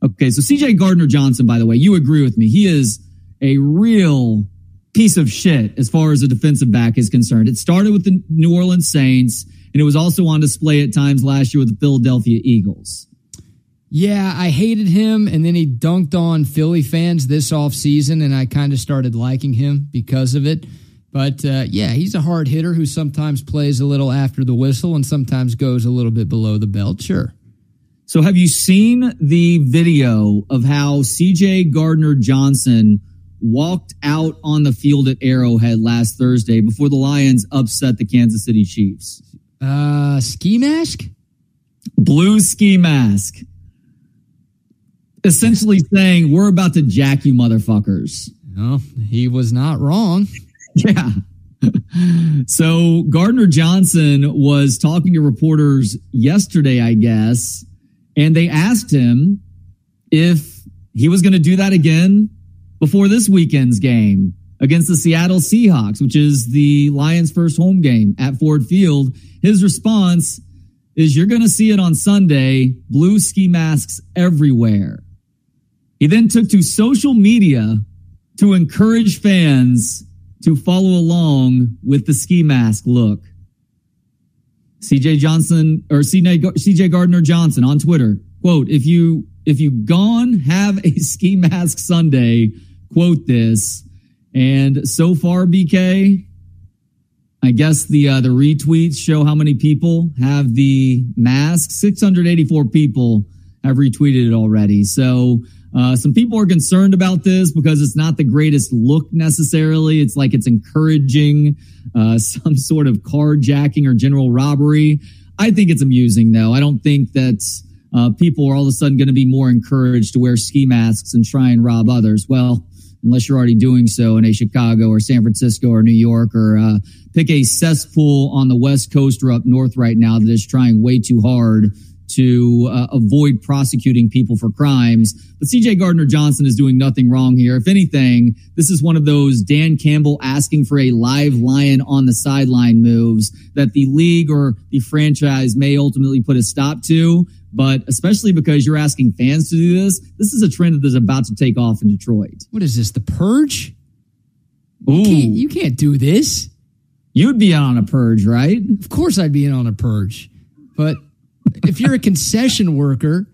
Okay, so CJ Gardner Johnson, by the way, you agree with me. He is a real piece of shit as far as a defensive back is concerned. It started with the New Orleans Saints, and it was also on display at times last year with the Philadelphia Eagles.
Yeah, I hated him, and then he dunked on Philly fans this offseason, and I kind of started liking him because of it. But uh, yeah, he's a hard hitter who sometimes plays a little after the whistle and sometimes goes a little bit below the belt. Sure.
So, have you seen the video of how CJ Gardner Johnson walked out on the field at Arrowhead last Thursday before the Lions upset the Kansas City Chiefs?
Uh, ski mask?
Blue ski mask. Essentially saying, we're about to jack you motherfuckers.
No, he was not wrong.
yeah. so Gardner Johnson was talking to reporters yesterday, I guess, and they asked him if he was going to do that again before this weekend's game against the Seattle Seahawks, which is the Lions' first home game at Ford Field. His response is you're going to see it on Sunday, blue ski masks everywhere. He then took to social media to encourage fans to follow along with the ski mask look. CJ Johnson or CJ Gardner Johnson on Twitter, quote, if you, if you gone have a ski mask Sunday, quote this. And so far, BK, I guess the uh, the retweets show how many people have the mask. 684 people have retweeted it already. So uh, some people are concerned about this because it's not the greatest look necessarily. It's like it's encouraging uh, some sort of carjacking or general robbery. I think it's amusing though. I don't think that uh, people are all of a sudden going to be more encouraged to wear ski masks and try and rob others. Well, unless you're already doing so in a Chicago or San Francisco or New York or uh, pick a cesspool on the West Coast or up north right now that is trying way too hard to uh, avoid prosecuting people for crimes. But CJ Gardner Johnson is doing nothing wrong here. If anything, this is one of those Dan Campbell asking for a live lion on the sideline moves that the league or the franchise may ultimately put a stop to. But especially because you're asking fans to do this, this is a trend that is about to take off in Detroit.
What is this, the purge?
Ooh,
You can't, you can't do this.
you'd be on a purge, right?
Of course, I'd be in on a purge. But if you're a concession worker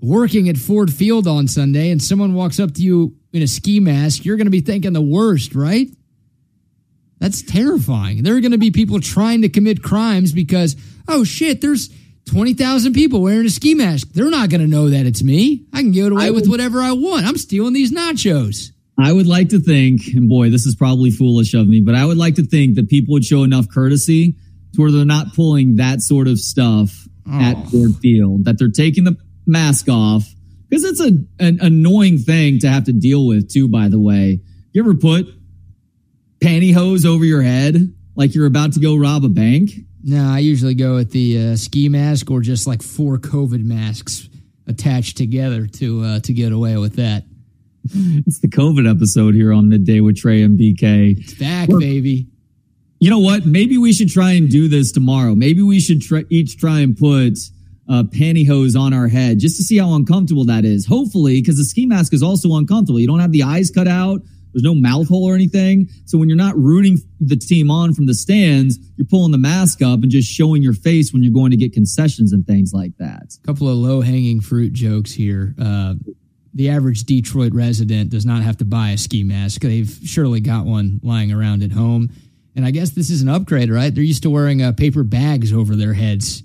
working at Ford Field on Sunday and someone walks up to you in a ski mask, you're going to be thinking the worst, right? That's terrifying. There are going to be people trying to commit crimes because, oh shit, there's 20,000 people wearing a ski mask. They're not going to know that it's me. I can get away with whatever I want. I'm stealing these nachos.
I would like to think, and boy, this is probably foolish of me, but I would like to think that people would show enough courtesy to where they're not pulling that sort of stuff at
Oh.
Ford Field, that they're taking the mask off. Because it's a, an annoying thing to have to deal with, too, by the way. You ever put pantyhose over your head like you're about to go rob a bank?
No, I usually go with the uh, ski mask or just like four COVID masks attached together to uh, to get away with that.
It's the COVID episode here on Midday with Trey and BK.
It's back,
Well-
baby.
You know what? Maybe we should try and do this tomorrow. Maybe we should each try and put uh, pantyhose on our head just to see how uncomfortable that is. Hopefully, because the ski mask is also uncomfortable. You don't have the eyes cut out. There's no mouth hole or anything. So when you're not rooting the team on from the stands, you're pulling the mask up and just showing your face when you're going to get concessions and things like that.
A couple of low hanging fruit jokes here. Uh, the average Detroit resident does not have to buy a ski mask. They've surely got one lying around at home. And I guess this is an upgrade, right? They're used to wearing uh, paper bags over their heads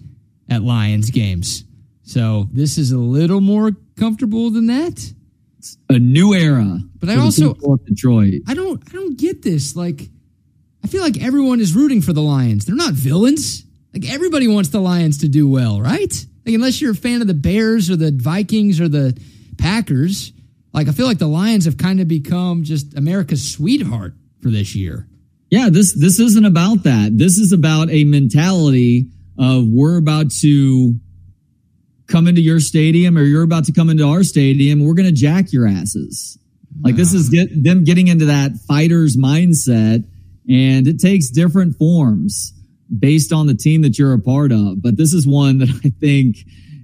at Lions games. So this is a little more comfortable than that.
It's A new era.
But I also-
Detroit.
I don't I don't get this. Like I feel like everyone is rooting for the Lions. They're not villains. Like everybody wants the Lions to do well, right? Like unless you're a fan of the Bears or the Vikings or the Packers, like I feel like the Lions have kind of become just America's sweetheart for this year.
Yeah, this this isn't about that. This is about a mentality of we're about to come into your stadium or you're about to come into our stadium. We're going to jack your asses. Like this is get them getting into that fighter's mindset, and it takes different forms based on the team that you're a part of. But this is one that I think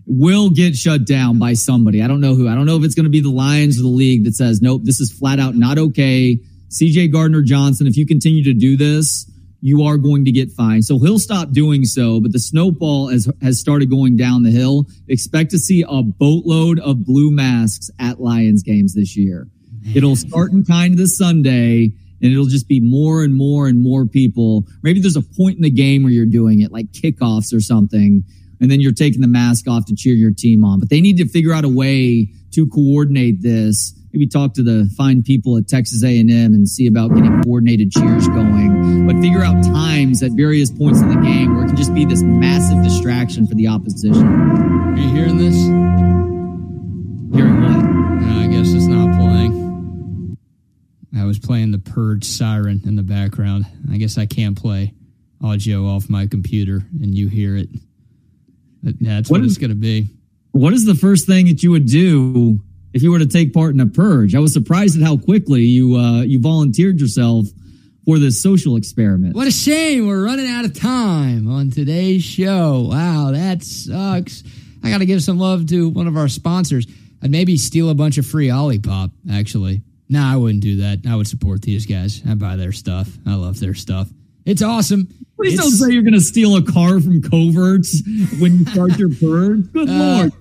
will get shut down by somebody. I don't know who. I don't know if it's going to be the Lions or the league that says, nope, this is flat out not okay. CJ Gardner Johnson, if you continue to do this, you are going to get fined. So he'll stop doing so, but the snowball has, has started going down the hill. Expect to see a boatload of blue masks at Lions games this year. It'll start in kind of this Sunday and it'll just be more and more and more people. Maybe there's a point in the game where you're doing it like kickoffs or something. And then you're taking the mask off to cheer your team on, but they need to figure out a way to coordinate this. Maybe talk to the fine people at Texas A&M and see about getting coordinated cheers going, but figure out times at various points in the game where it can just be this massive distraction for the opposition.
Are you hearing this?
Hearing what?
No, I guess it's not playing. I was playing the purge siren in the background. I guess I can't play audio off my computer and you hear it. That's what,
What
it's going to be.
What is the first thing that you would do if you were to take part in a purge? I was surprised at how quickly you uh, you volunteered yourself for this social experiment.
What a shame. We're running out of time on today's show. Wow, that sucks. I got to give some love to one of our sponsors. I'd maybe steal a bunch of free Olipop, actually. Nah, I wouldn't do that. I would support these guys. I buy their stuff. I love their stuff. It's awesome.
Please
It's-
don't say you're going to steal a car from coverts when you start your purge. Good
Uh,
lord!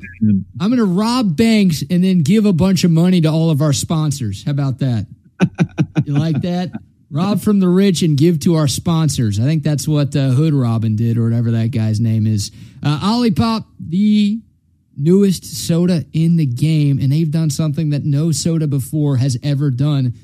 I'm going to rob banks and then give a bunch of money to all of our sponsors. How about that? you like that? Rob from the rich and give to our sponsors. I think that's what uh, Hood Robin did, or whatever that guy's name is. Uh, Olipop, the newest soda in the game, and they've done something that no soda before has ever done.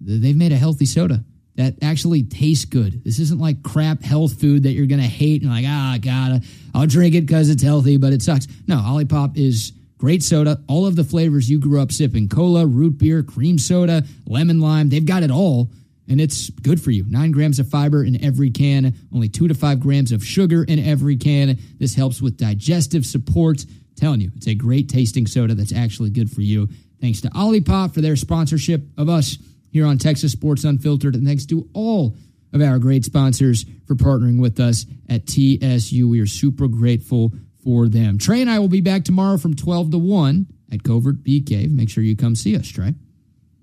They've made a healthy soda that actually tastes good. This isn't like crap health food that you're going to hate and like, ah, God, I'll drink it because it's healthy, but it sucks. No, Olipop is great soda. All of the flavors you grew up sipping cola, root beer, cream soda, lemon lime, they've got it all. And it's good for you. Nine grams of fiber in every can, only two to five grams of sugar in every can. This helps with digestive support. telling you, it's a great tasting soda that's actually good for you. Thanks to Olipop for their sponsorship of us here on Texas Sports Unfiltered, and thanks to all of our great sponsors for partnering with us at TSU. We are super grateful for them. Trey and I will be back tomorrow from 12 to 1 at Covert Bee Cave. Make sure you come see us, Trey.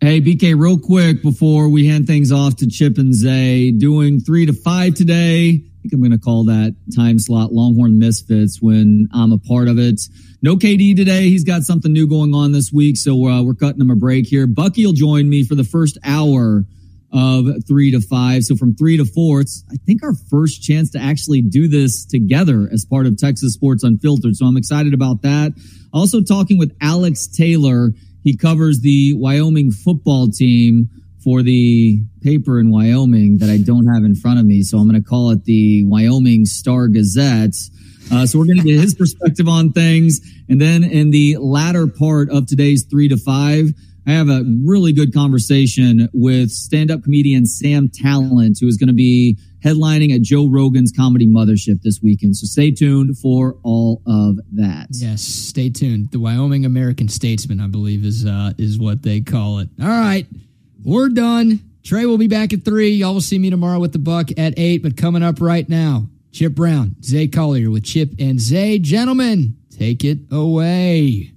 Hey, BK, real quick before we hand things off to Chip and Zay, doing three to five today. Think I'm going to call that time slot Longhorn Misfits when I'm a part of it. No KD today. He's got something new going on this week, so uh, we're cutting him a break here. Bucky will join me for the first hour of three to five. So from three to four, it's, I think, our first chance to actually do this together as part of Texas Sports Unfiltered. So I'm excited about that. Also talking with Alex Taylor. He covers the Wyoming football team for the paper in Wyoming that I don't have in front of me. So I'm going to call it the Wyoming Star Gazette. Uh, so we're going to get his perspective on things. And then in the latter part of today's three to five, I have a really good conversation with stand up comedian Sam Tallent, who is going to be headlining at Joe Rogan's Comedy Mothership this weekend. So stay tuned for all of that.
Yes, stay tuned. The Wyoming American Statesman, I believe, is uh, is what they call it. All right, we're done. Trey will be back at three. Y'all will see me tomorrow with the Buck at eight. But coming up right now, Chip Brown, Zay Collier with Chip and Zay. Gentlemen, take it away.